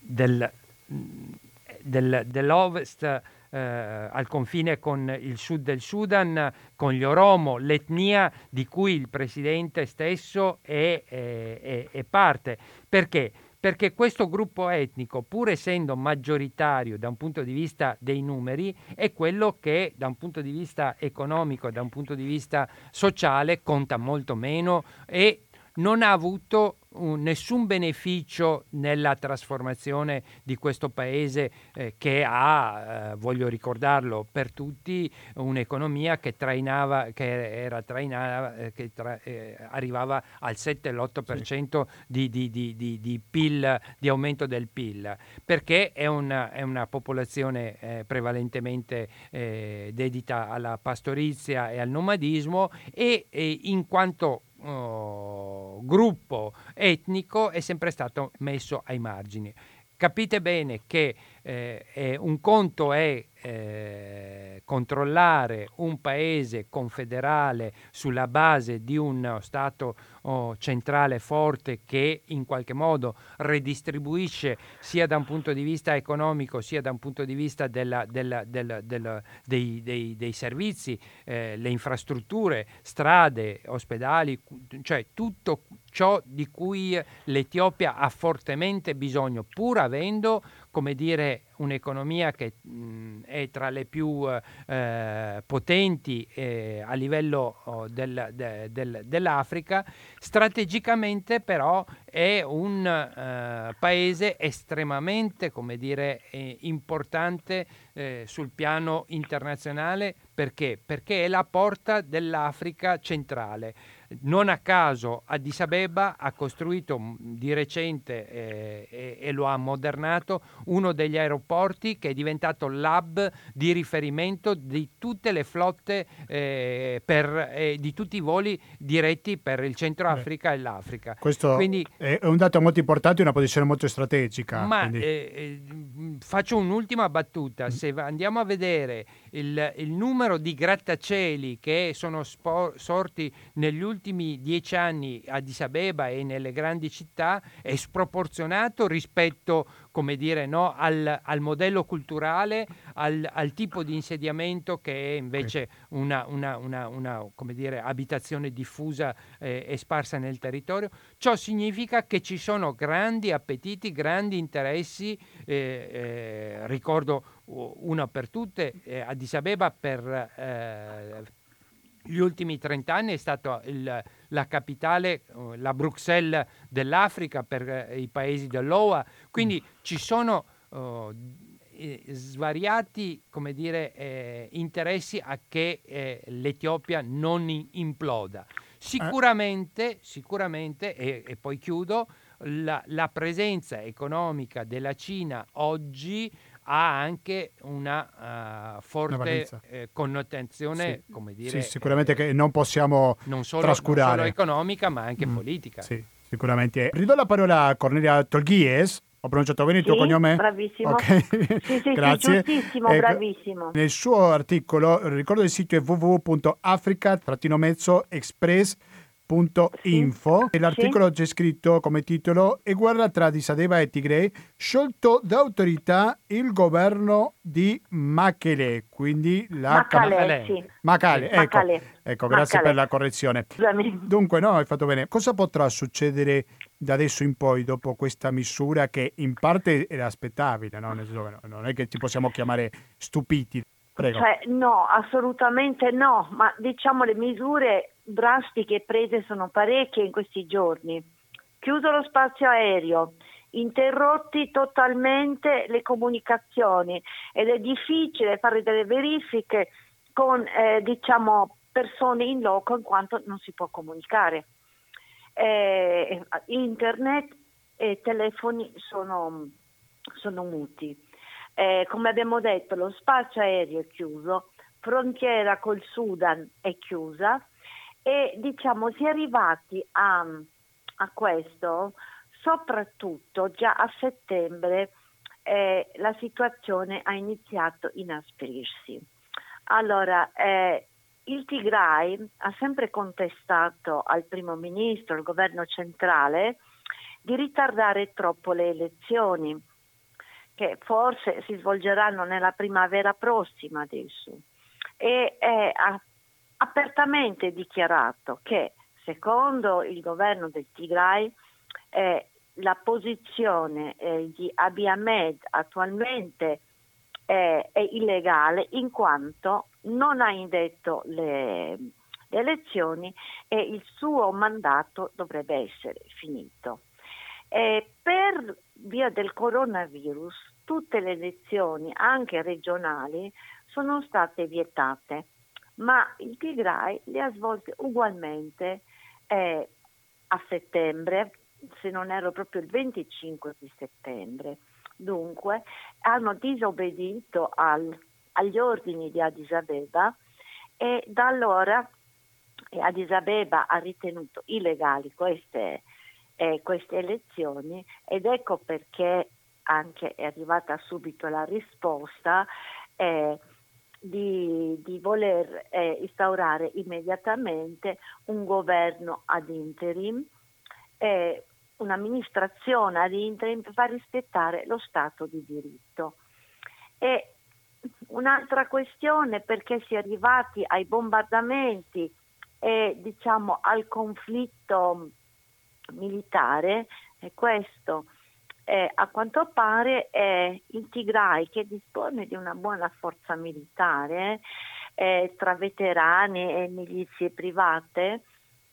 Speaker 2: del del, dell'Ovest eh, al confine con il sud del Sudan, con gli Oromo, l'etnia di cui il presidente stesso è, è, è parte. Perché? Perché questo gruppo etnico, pur essendo maggioritario da un punto di vista dei numeri, è quello che da un punto di vista economico, da un punto di vista sociale, conta molto meno e non ha avuto un, nessun beneficio nella trasformazione di questo paese eh, che ha, eh, voglio ricordarlo per tutti, un'economia che trainava, che era trainava, eh, che tra, eh, arrivava al 7-8% sì. di, di, di, di, PIL, di aumento del PIL, perché è una, è una popolazione eh, prevalentemente eh, dedita alla pastorizia e al nomadismo e, e in quanto oh, gruppo etnico è sempre stato messo ai margini. Capite bene che eh, un conto è eh, controllare un paese confederale sulla base di uno Stato oh, centrale forte che in qualche modo redistribuisce sia da un punto di vista economico sia da un punto di vista della, della, della, dei, dei, dei, servizi, eh, le infrastrutture, strade, ospedali, cioè tutto ciò di cui l'Etiopia ha fortemente bisogno, pur avendo come dire, un'economia che mh, è tra le più eh, potenti eh, a livello oh, del, de, del, dell'Africa, strategicamente però è un eh, paese estremamente come dire, eh, importante eh, sul piano internazionale perché? Perché è la porta dell'Africa centrale. Non a caso Addis Abeba ha costruito di recente eh, e, e, lo ha modernato uno degli aeroporti che è diventato l'hub di riferimento di tutte le flotte, eh, per, eh, di tutti i voli diretti per il Centro Africa Beh, e l'Africa.
Speaker 1: Questo quindi, è un dato molto importante una posizione molto strategica.
Speaker 2: Ma eh, eh, faccio un'ultima battuta. Mm. Se andiamo a vedere il, il numero di grattacieli che sono spo- sorti negli ultimi dieci anni a Addis Abeba e nelle grandi città è sproporzionato rispetto come dire, no, al, al, modello culturale, al, al, tipo di insediamento che è invece una, una, una, una dire, abitazione diffusa eh, e sparsa nel territorio. Ciò significa che ci sono grandi appetiti, grandi interessi, eh, eh, ricordo una per tutte, eh, Addis Abeba per eh, gli ultimi 30 anni è stata la capitale, eh, la Bruxelles dell'Africa per eh, i paesi dell'OA, quindi mm. ci sono uh, svariati come dire, eh, interessi a che eh, l'Etiopia non imploda. Sicuramente, sicuramente e, e poi chiudo, la, la presenza economica della Cina oggi ha anche una uh, forte eh, connotazione, sì. come dire...
Speaker 1: Sì, sicuramente eh, che non possiamo non solo, trascurare. Non
Speaker 2: solo economica, ma anche mm. politica.
Speaker 1: Sì, sicuramente. Ridò la parola a Cornelia Tolghies. Ho pronunciato bene il tuo cognome?
Speaker 5: Bravissimo.
Speaker 1: Okay.
Speaker 5: Sì, sì, Grazie. Sì, ecco, bravissimo.
Speaker 1: Nel suo articolo, ricordo il sito è www.africa-express.com Info, e l'articolo c'è scritto come titolo E guerra tra Disadeva e Tigray sciolto d'autorità il governo di Makele quindi la
Speaker 5: Makale, sì.
Speaker 1: Makale, ecco, Makale. ecco grazie per la correzione. Dunque no hai fatto bene. Cosa potrà succedere da adesso in poi dopo questa misura che in parte era aspettabile no? non è che ci possiamo chiamare stupiti. Prego.
Speaker 5: Cioè, no, assolutamente no, ma diciamo le misure drastiche prese sono parecchie in questi giorni. Chiuso lo spazio aereo, interrotti totalmente le comunicazioni ed è difficile fare delle verifiche con eh, diciamo, persone in loco in quanto non si può comunicare. Eh, internet e telefoni sono, sono muti. Eh, come abbiamo detto, lo spazio aereo è chiuso, frontiera col Sudan è chiusa e diciamo si è arrivati a, a questo soprattutto già a settembre eh, la situazione ha iniziato a inasperirsi. Allora, eh, il Tigray ha sempre contestato al primo ministro, al governo centrale, di ritardare troppo le elezioni che forse si svolgeranno nella primavera prossima adesso e eh, ha apertamente dichiarato che secondo il governo del Tigray eh, la posizione eh, di Abiy Ahmed attualmente è illegale in quanto non ha indetto le, le elezioni e il suo mandato dovrebbe essere finito. Eh, per via del coronavirus tutte le elezioni, anche regionali, sono state vietate, ma il Tigray le ha svolte ugualmente eh, a settembre, se non ero proprio il 25 di settembre. Dunque hanno disobbedito al, agli ordini di Addis Abeba e da allora Addis Abeba ha ritenuto illegali queste eh, queste elezioni ed ecco perché anche è arrivata subito la risposta eh, di, di, voler eh, instaurare immediatamente un governo ad interim, eh, un'amministrazione ad interim per far rispettare lo Stato di diritto. E un'altra questione perché si è arrivati ai bombardamenti e diciamo al conflitto militare è questo. Eh, a quanto pare eh, il Tigray che dispone di una buona forza militare eh, tra veterani e milizie private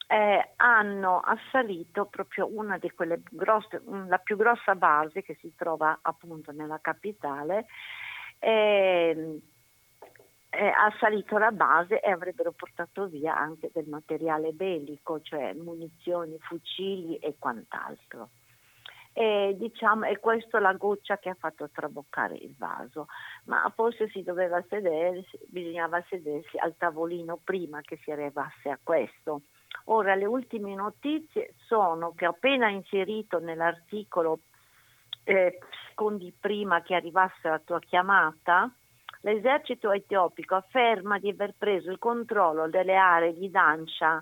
Speaker 5: eh, hanno assalito proprio una di quelle grosse, la più grossa base che si trova appunto nella capitale ehm, ha assalito la base e avrebbero portato via anche del materiale bellico, cioè munizioni, fucili e quant'altro. E, diciamo, e questa è la goccia che ha fatto traboccare il vaso. Ma forse si doveva sedersi, bisognava sedersi al tavolino prima che si arrivasse a questo. Ora, le ultime notizie sono che appena inserito nell'articolo eh, prima che arrivasse la tua chiamata, l'esercito etiopico afferma di aver preso il controllo delle aree di Dancia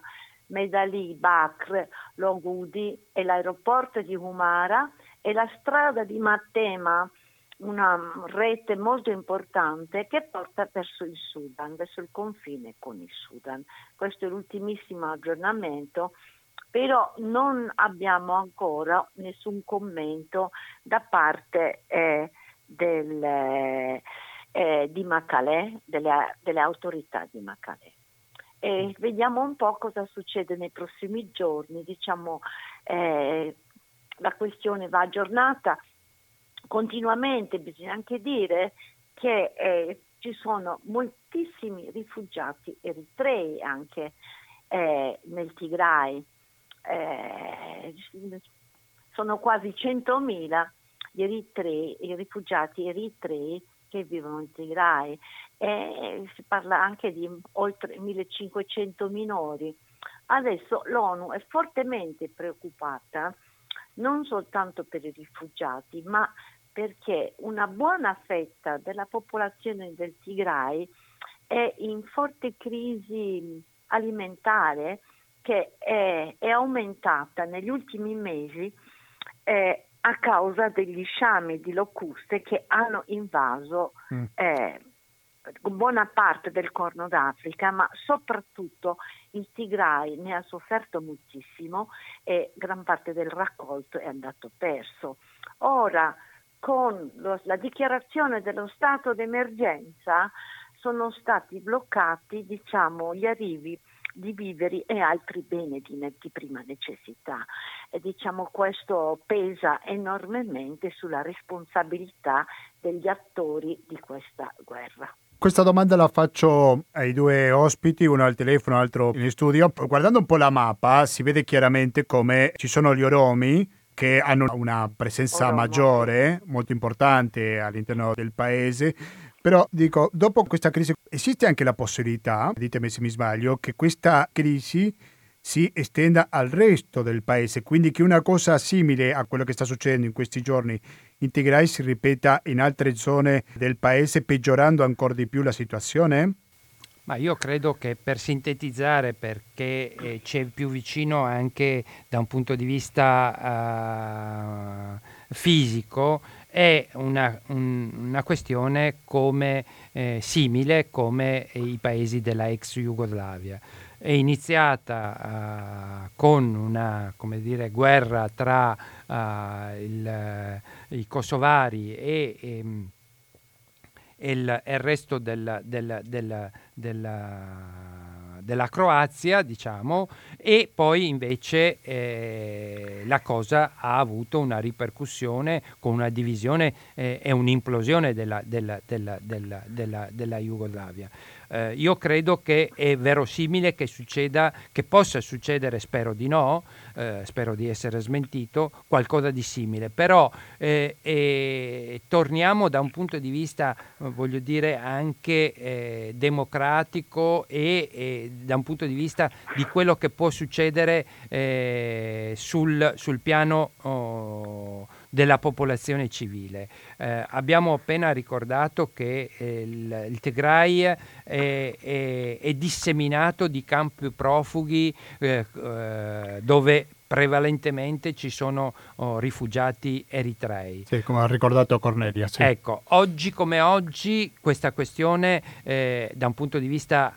Speaker 5: Medali, Bakr, Logudi e l'aeroporto di Humara e la strada di Matema, una rete molto importante che porta verso il Sudan, verso il confine con il Sudan. Questo è l'ultimissimo aggiornamento, però non abbiamo ancora nessun commento da parte eh, del, eh, di Macalè, delle, delle autorità di Macalè e vediamo un po' cosa succede nei prossimi giorni. Diciamo, eh, la questione va aggiornata continuamente, bisogna anche dire che eh, ci sono moltissimi rifugiati eritrei anche eh, nel Tigray, eh, sono quasi 100.000 gli eritrei, i rifugiati eritrei che vivono in Tigray e si parla anche di oltre 1500 minori. Adesso l'ONU è fortemente preoccupata non soltanto per i rifugiati, ma perché una buona fetta della popolazione del Tigray è in forte crisi alimentare che è, è aumentata negli ultimi mesi eh, a causa degli sciami di locuste che hanno invaso mm. eh, buona parte del Corno d'Africa, ma soprattutto il Tigray ne ha sofferto moltissimo e gran parte del raccolto è andato perso. Ora, con lo, la dichiarazione dello stato d'emergenza, sono stati bloccati diciamo, gli arrivi di viveri e altri beni di, di prima necessità. E diciamo questo pesa enormemente sulla responsabilità degli attori di questa guerra.
Speaker 1: Questa domanda la faccio ai due ospiti, uno al telefono, l'altro in studio. Guardando un po' la mappa si vede chiaramente come ci sono gli oromi che hanno una presenza Oromo. maggiore, molto importante all'interno del paese, però dico, dopo questa crisi esiste anche la possibilità, ditemi se mi sbaglio, che questa crisi si estenda al resto del paese, quindi che una cosa simile a quello che sta succedendo in questi giorni in Tigray si ripeta in altre zone del paese, peggiorando ancora di più la situazione?
Speaker 2: Ma io credo che per sintetizzare, perché eh, c'è più vicino anche da un punto di vista uh, fisico, è una, un, una questione come, eh, simile come i paesi della ex Jugoslavia. È iniziata uh, con una dire, guerra tra uh, il, i kosovari e, e, e, il, il, resto del, del, del, della Croazia, diciamo, e poi invece eh, la cosa ha avuto una ripercussione con una divisione eh, e un'implosione della, della, della, della Jugoslavia. Eh, io credo che è verosimile che succeda, che possa succedere, spero di no, eh, spero di essere smentito, qualcosa di simile. Però eh, eh torniamo da un punto di vista, voglio dire, anche eh, democratico e, e, da un punto di vista di quello che può succedere eh, sul, sul, piano... Oh, della popolazione civile. Eh, abbiamo appena ricordato che eh, il, il, Tigray è, è, è, disseminato di campi profughi eh, eh dove prevalentemente ci sono oh, rifugiati eritrei.
Speaker 1: Sì, come ha ricordato Cornelia. Sì.
Speaker 2: Ecco, oggi come oggi questa questione eh, da un punto di vista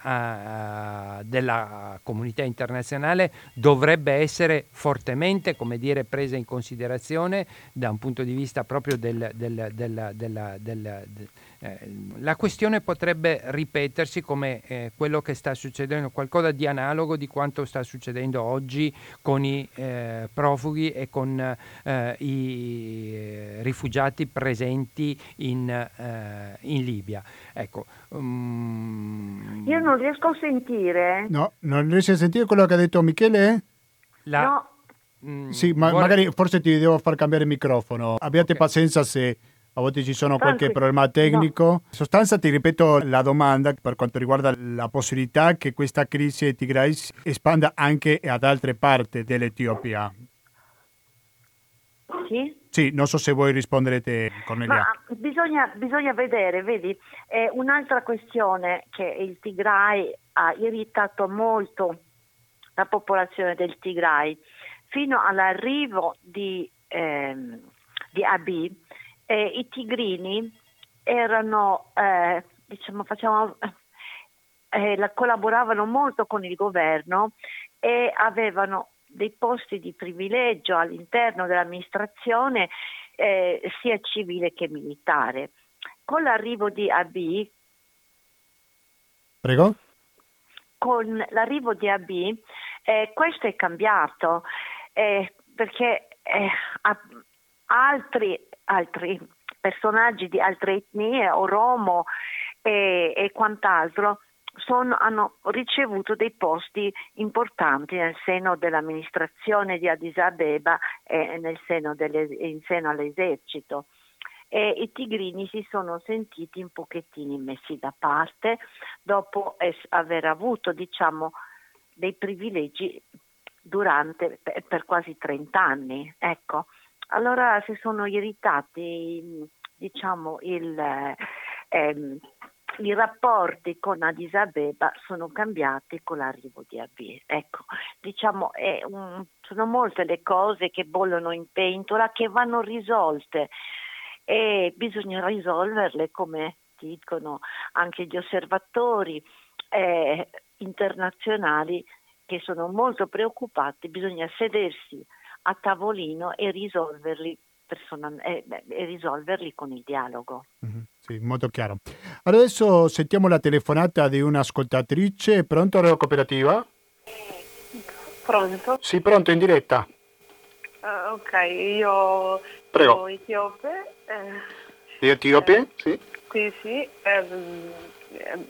Speaker 2: uh, della comunità internazionale dovrebbe essere fortemente, come dire, presa in considerazione da un punto di vista proprio del, del, del, del, del la questione potrebbe ripetersi come eh, quello che sta succedendo, qualcosa di analogo di quanto sta succedendo oggi con i eh, profughi e con eh, i eh, rifugiati presenti in, eh, in Libia. Ecco,
Speaker 5: um... Io non riesco a sentire.
Speaker 1: No, non riesci a sentire quello che ha detto Michele?
Speaker 5: La... No.
Speaker 1: Mm, sì, ma vuole... magari forse ti devo far cambiare il microfono. Abbiate okay. pazienza se a volte ci sono qualche problema tecnico. No. In sostanza ti ripeto la domanda per quanto riguarda la possibilità che questa crisi di Tigray si espanda anche ad altre parti dell'Etiopia.
Speaker 5: Sì?
Speaker 1: Sì, non so se vuoi rispondere te, Cornelia. Ma
Speaker 5: bisogna, bisogna vedere, vedi, è un'altra questione che il Tigray ha irritato molto la popolazione del Tigray fino all'arrivo di, ehm, di Abiy eh, i tigrini erano, eh, diciamo, facciamo, eh, la, collaboravano molto con il governo e avevano dei posti di privilegio all'interno dell'amministrazione eh, sia civile che militare. Con l'arrivo di Abiy,
Speaker 1: Prego?
Speaker 5: Con l'arrivo di Abiy, eh, questo è cambiato eh, perché eh, altri altri personaggi di altre etnie o Romo e, e quant'altro sono, hanno ricevuto dei posti importanti nel seno dell'amministrazione di Addis Abeba e nel seno delle, in seno all'esercito. E i tigrini si sono sentiti un pochettino messi da parte dopo aver avuto diciamo, dei privilegi durante, per, per quasi 30 anni. Ecco. Allora si sono irritati, diciamo, il, ehm, i rapporti con Addis Abeba sono cambiati con l'arrivo di Abiy. Ecco, diciamo, un, sono molte le cose che bollono in pentola che vanno risolte e bisogna risolverle come dicono anche gli osservatori eh, internazionali che sono molto preoccupati, bisogna sedersi a tavolino e risolverli, personal- eh, e risolverli con il dialogo.
Speaker 1: Mm-hmm, sì, molto chiaro. Adesso sentiamo la telefonata di un'ascoltatrice. Pronto, Radio Cooperativa?
Speaker 6: Pronto?
Speaker 1: Sì, pronto, in diretta.
Speaker 6: Uh, ok, io
Speaker 1: Prego.
Speaker 6: sono etiope.
Speaker 1: Eh, etiope? Eh, sì.
Speaker 6: Sì, sì. Ehm,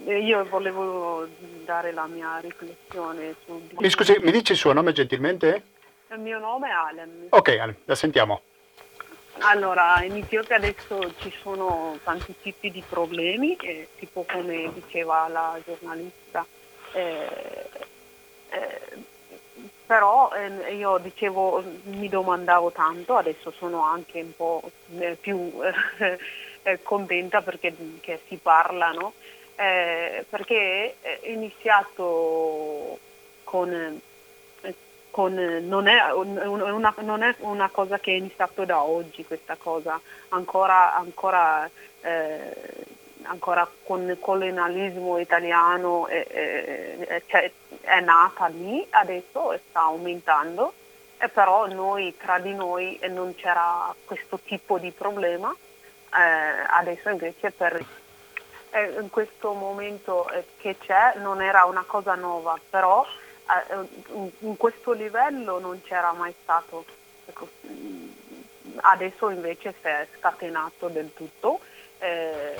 Speaker 6: eh, io volevo dare la mia riflessione su...
Speaker 1: Mi scusi, mi dice il suo nome gentilmente?
Speaker 6: Il mio nome è Alem.
Speaker 1: Ok, Alem, la sentiamo.
Speaker 6: Allora, in Etiopia adesso ci sono tanti tipi di problemi, eh, tipo come diceva la giornalista, eh, eh, però eh, io dicevo, mi domandavo tanto, adesso sono anche un po' eh, più eh, contenta perché si parla, no? perché è iniziato con con, non, è una, non, è una, cosa che è iniziato da oggi questa cosa, ancora, ancora, eh, ancora con il colonialismo italiano è, è, cioè, è, nata lì, adesso sta aumentando, e però noi tra di noi non c'era questo tipo di problema, eh, adesso invece per eh, in questo momento eh, che c'è non era una cosa nuova, però eh, in questo livello non c'era mai stato. Ecco, adesso invece si è scatenato del tutto eh,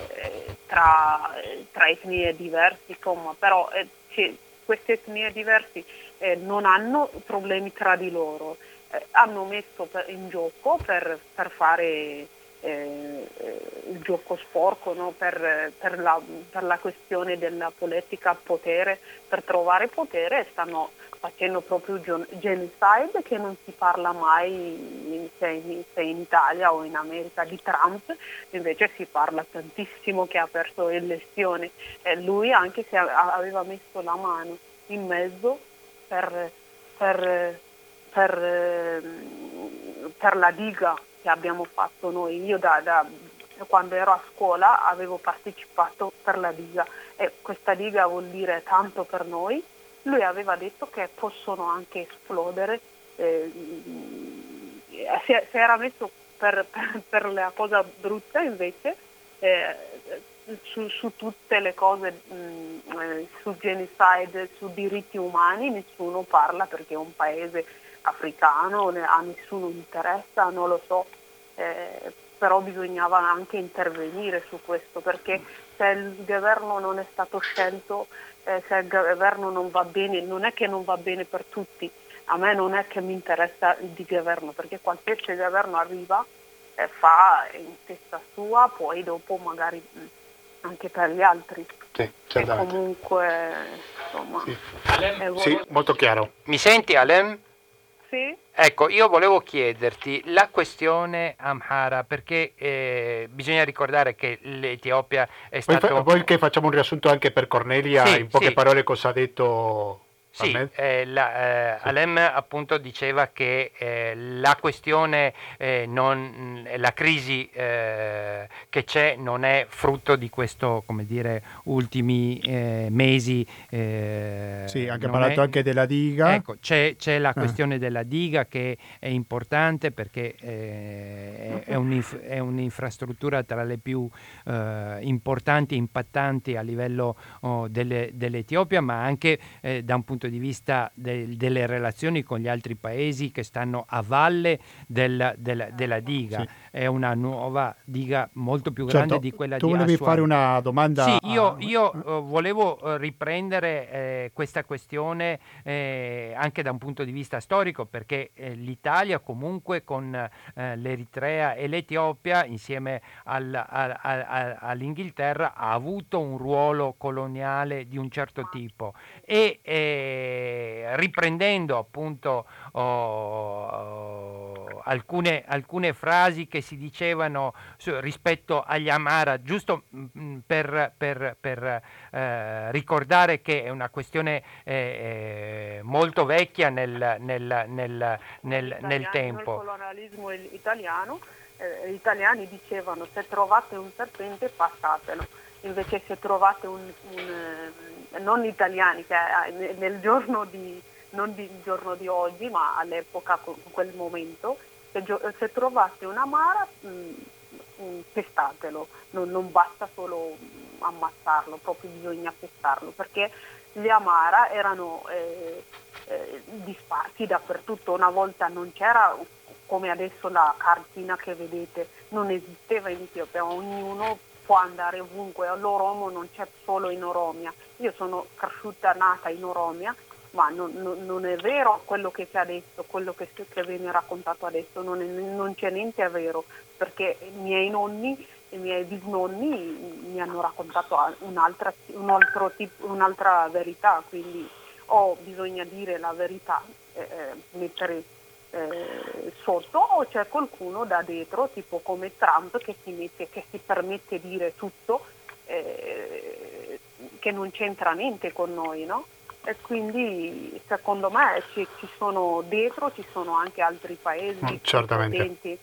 Speaker 6: tra, tra, etnie diverse, però eh, queste etnie diverse eh, non hanno problemi tra di loro, eh, hanno messo in gioco per, per fare eh, il gioco sporco no? per, per, la, per, la, questione della politica potere, per trovare potere stanno facendo proprio genocide che non si parla mai se in, se in Italia o in America di Trump, invece si parla tantissimo che ha perso le elezioni e lui anche se aveva messo la mano in mezzo per, per per, eh, per, la diga che abbiamo fatto noi. Io da, da, quando ero a scuola avevo partecipato per la diga e questa diga vuol dire tanto per noi. Lui aveva detto che possono anche esplodere. Eh, si, si, era messo per, per, per, la cosa brutta invece eh, su, su, tutte le cose, mh, mm, eh, su genocide, su diritti umani, nessuno parla perché è un paese africano, a nessuno interessa, non lo so, eh, però bisognava anche intervenire su questo perché se il governo non è stato scelto, eh, se il governo non va bene, non è che non va bene per tutti, a me non è che mi interessa di governo perché qualsiasi governo arriva eh, fa in testa sua, poi dopo magari mm, anche per gli altri.
Speaker 1: Sì.
Speaker 6: E comunque, insomma,
Speaker 1: sì. sì, molto chiaro.
Speaker 2: Mi senti Alem?
Speaker 6: Sì.
Speaker 2: Ecco, io volevo chiederti la questione Amhara, perché eh, bisogna ricordare che l'Etiopia è stato...
Speaker 1: Vuoi che facciamo un riassunto anche per Cornelia, sì, in poche sì. parole cosa ha detto
Speaker 2: sì, eh, la, eh, sì. Alem appunto diceva che eh, la questione, eh, non, la crisi eh, che c'è non è frutto di questo, come dire, ultimi eh, mesi.
Speaker 1: sì, anche parlato è, anche della diga.
Speaker 2: Ecco, c'è, c'è la questione della diga che è importante perché è, è, un'inf- è, un'infrastruttura tra le più importanti e impattanti a livello oh, delle, dell'Etiopia, ma anche da un punto punto di vista de, delle relazioni con gli altri paesi che stanno a valle del, del, della diga. Sì. È una nuova diga molto più grande
Speaker 1: certo,
Speaker 2: di quella
Speaker 1: tu
Speaker 2: di
Speaker 1: Tu volevi fare una domanda?
Speaker 2: Sì, io, io uh, volevo uh, riprendere eh, questa questione eh, anche da un punto di vista storico perché eh, l'Italia comunque con eh, l'Eritrea e l'Etiopia insieme al, al, al, all'Inghilterra ha avuto un ruolo coloniale di un certo tipo e riprendendo appunto oh, oh, alcune, alcune, frasi che si dicevano su, rispetto agli Amara, giusto mh, mm, mm, per, per, per eh, ricordare che è una questione eh, eh molto vecchia nel, nel, nel, nel, nel tempo.
Speaker 6: Nel colonialismo italiano, eh, gli italiani dicevano se trovate un serpente passatelo invece se trovate un, un eh, non italiani, cioè nel giorno di, non il giorno di oggi, ma all'epoca, in quel momento, se, se trovate un amara, mh, mm, mm, pestatelo, non, non, basta solo mm, ammazzarlo, proprio bisogna pestarlo, perché gli amara erano eh, eh, disparsi dappertutto, una volta non c'era come adesso la cartina che vedete, non esisteva in Etiopia, ognuno può andare ovunque, l'Oromo non c'è solo in Oromia. Io sono cresciuta, nata in Oromia, ma non, non, non è vero quello che c'è adesso, quello che, che viene raccontato adesso, non, è, non c'è niente a vero, perché i miei nonni i miei bisnonni mi hanno raccontato un'altra, un tipo, un'altra verità, quindi o bisogna dire la verità, eh, eh mettere eh, sotto o c'è qualcuno da dietro, tipo come Trump, che si, mette, che si permette di dire tutto, eh, che non c'entra niente con noi, no? E quindi secondo me ci, ci sono dietro, ci sono anche altri paesi.
Speaker 1: Mm, certamente.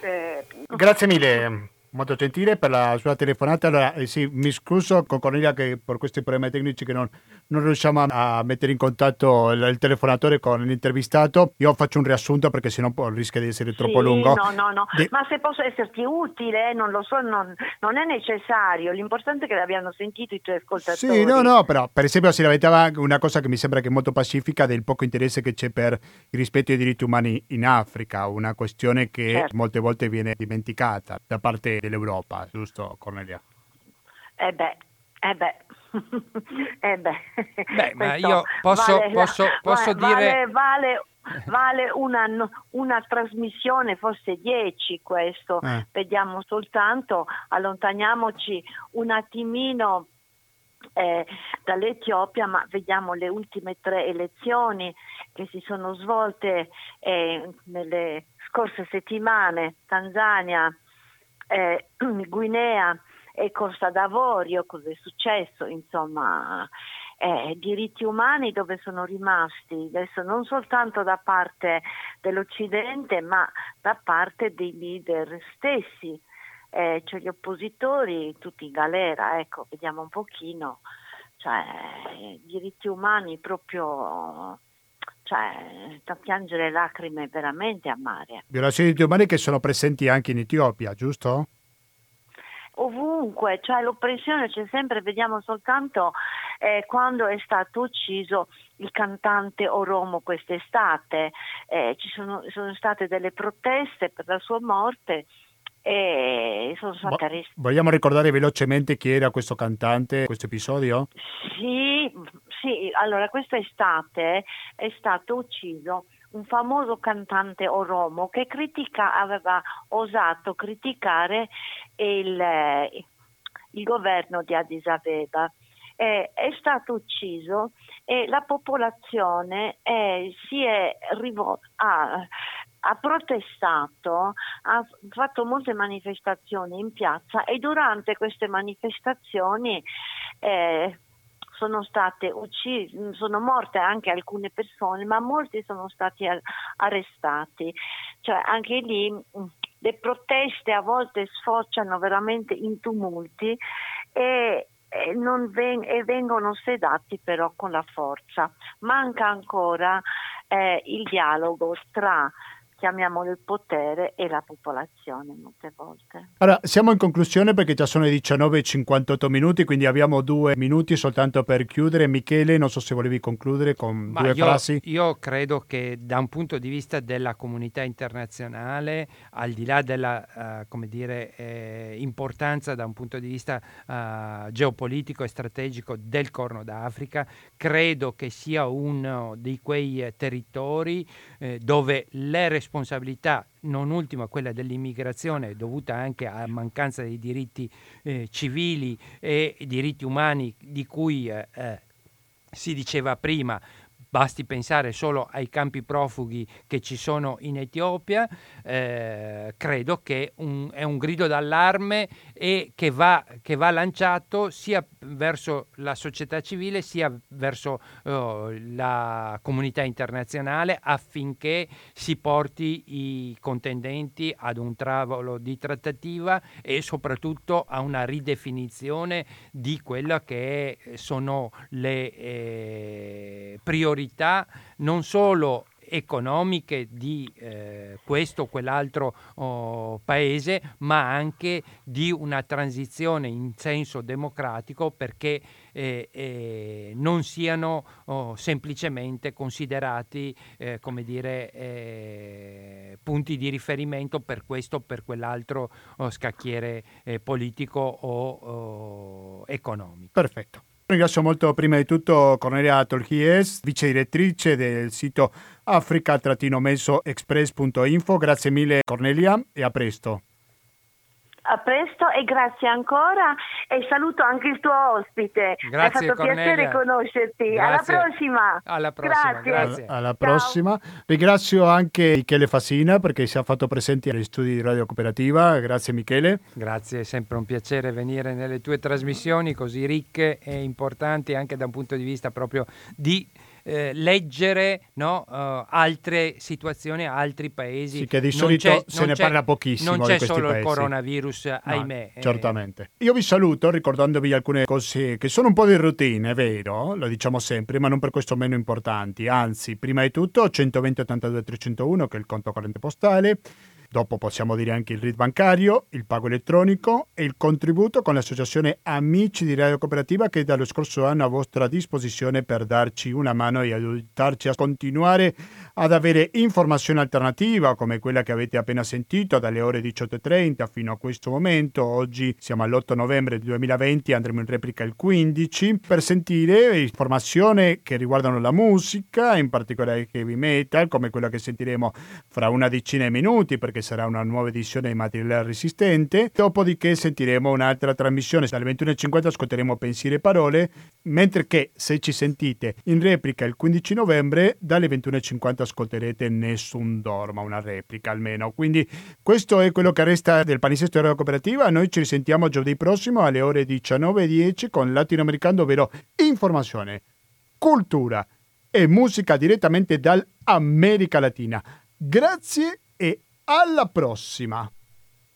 Speaker 1: Eh, Grazie mille molto gentile per la sua telefonata. Allora, eh, sì, mi scuso con Cornelia che per questi problemi tecnici che non, non riusciamo a mettere in contatto il, il, telefonatore con l'intervistato. Io faccio un riassunto perché sennò rischia di essere troppo
Speaker 5: sì,
Speaker 1: lungo.
Speaker 5: No, no, no, De... ma se posso esserti utile, non lo so, non, non, è necessario. L'importante è che l'abbiano sentito i tuoi ascoltatori.
Speaker 1: Sì, no, no, però per esempio si lamentava una cosa che mi sembra che è molto pacifica del poco interesse che c'è per il rispetto dei diritti umani in Africa, una questione che certo. molte volte viene dimenticata da parte dell'Europa, giusto Cornelia?
Speaker 5: Eh beh, eh beh. eh beh,
Speaker 2: beh ma io posso, vale, posso, posso
Speaker 5: vale,
Speaker 2: dire...
Speaker 5: Vale, vale una, una, trasmissione, forse dieci questo, eh. vediamo soltanto, allontaniamoci un attimino eh, dall'Etiopia, ma vediamo le ultime tre elezioni che si sono svolte eh, nelle scorse settimane, Tanzania, eh, Guinea e Costa d'Avorio, cosa è successo, insomma, eh, diritti umani dove sono rimasti, adesso non soltanto da parte dell'Occidente ma da parte dei leader stessi, eh, cioè gli oppositori tutti in galera, ecco, vediamo un pochino, cioè diritti umani proprio cioè, da piangere lacrime veramente amare.
Speaker 1: Violazioni di umani che sono presenti anche in Etiopia, giusto?
Speaker 5: ovunque, cioè l'oppressione c'è sempre, vediamo soltanto eh, quando è stato ucciso il cantante Oromo quest'estate, eh, ci sono, sono, state delle proteste per la sua morte e sono state arrestate.
Speaker 1: Vogliamo ricordare velocemente chi era questo cantante, questo episodio?
Speaker 5: Sì, sì, allora quest'estate è stato ucciso un famoso cantante oromo che critica, aveva osato criticare il, il governo di Addis Abeba. Eh, è stato ucciso e la popolazione eh, si è rivolta, ha, ha protestato, ha fatto molte manifestazioni in piazza e durante queste manifestazioni eh, sono state uccise, sono morte anche alcune persone, ma molti sono stati arrestati. Cioè anche lì mm, le proteste a volte sfociano veramente in tumulti e, e, ven- e vengono sedati però con la forza. Manca ancora eh, il dialogo tra chiamiamolo il potere e la popolazione molte volte.
Speaker 1: Allora, siamo in conclusione perché già sono le 19.58 minuti, quindi abbiamo due minuti soltanto per chiudere. Michele, non so se volevi concludere con Ma due
Speaker 2: io,
Speaker 1: frasi.
Speaker 2: Io credo che da un punto di vista della comunità internazionale, al di là della uh, dire, eh, importanza da un punto di vista uh, geopolitico e strategico del Corno d'Africa, credo che sia uno di quei territori eh, dove le responsabilità responsabilità, non ultima quella dell'immigrazione, dovuta anche a mancanza di diritti eh, civili e diritti umani di cui eh, eh si diceva prima, Basti pensare solo ai campi profughi che ci sono in Etiopia, eh, credo che un, è un grido d'allarme e che va, che va, lanciato sia verso la società civile sia verso oh, la comunità internazionale affinché si porti i contendenti ad un tavolo di trattativa e soprattutto a una ridefinizione di quelle che sono le eh, priorità priorità non solo economiche di eh, questo o quell'altro oh, paese, ma anche di una transizione in senso democratico perché eh, eh, non siano oh, semplicemente considerati eh, come dire, eh, punti di riferimento per questo o per quell'altro oh, scacchiere eh, politico o economico.
Speaker 1: Perfetto. Ringrazio molto prima di tutto Cornelia Tolchies, vice direttrice del sito africa-mesoexpress.info. Grazie mille Cornelia e a presto.
Speaker 5: A presto e grazie ancora e saluto anche il tuo ospite.
Speaker 2: Grazie,
Speaker 5: Mi ha fatto
Speaker 2: Cornelia.
Speaker 5: piacere conoscerti.
Speaker 2: Grazie.
Speaker 5: Alla prossima.
Speaker 2: Alla prossima.
Speaker 5: Grazie.
Speaker 2: grazie.
Speaker 1: Alla prossima. Ringrazio anche Michele Fasina perché si è fatto presente agli studi di Radio Cooperativa. Grazie Michele.
Speaker 2: Grazie, è sempre un piacere venire nelle tue trasmissioni così ricche e importanti anche da un punto di vista proprio di eh, leggere no, uh, altre situazioni, altri paesi.
Speaker 1: Sì, che di solito se ne parla pochissimo.
Speaker 2: Non c'è solo
Speaker 1: paesi.
Speaker 2: il coronavirus, no, ahimè.
Speaker 1: Eh. Certamente. Io vi saluto ricordandovi alcune cose che sono un po' di routine, è vero, lo diciamo sempre, ma non per questo meno importanti. Anzi, prima di tutto 120 82 301 che è il conto corrente postale. Dopo possiamo dire anche il RID bancario, il pago elettronico e il contributo con l'associazione Amici di Radio Cooperativa che dallo scorso anno a vostra disposizione per darci una mano e aiutarci a continuare ad avere informazione alternativa come quella che avete appena sentito dalle ore 18.30 fino a questo momento. Oggi siamo all'8 novembre 2020, andremo in replica il 15 per sentire informazioni che riguardano la musica, in particolare heavy metal, come quella che sentiremo fra una decina di minuti perché sarà una nuova edizione di materiale resistente. Dopodiché sentiremo un'altra trasmissione. Alle 21.50 ascolteremo pensieri e parole, mentre che se ci sentite in replica il 15 novembre, dalle 21.50 ascolterete Nessun Dorma, una replica almeno. Quindi questo è quello che resta del palinsesto della cooperativa. Noi ci risentiamo giovedì prossimo alle ore 19.10 con Latinoamericano, ovvero informazione cultura e musica direttamente dall'America Latina. Grazie alla prossima!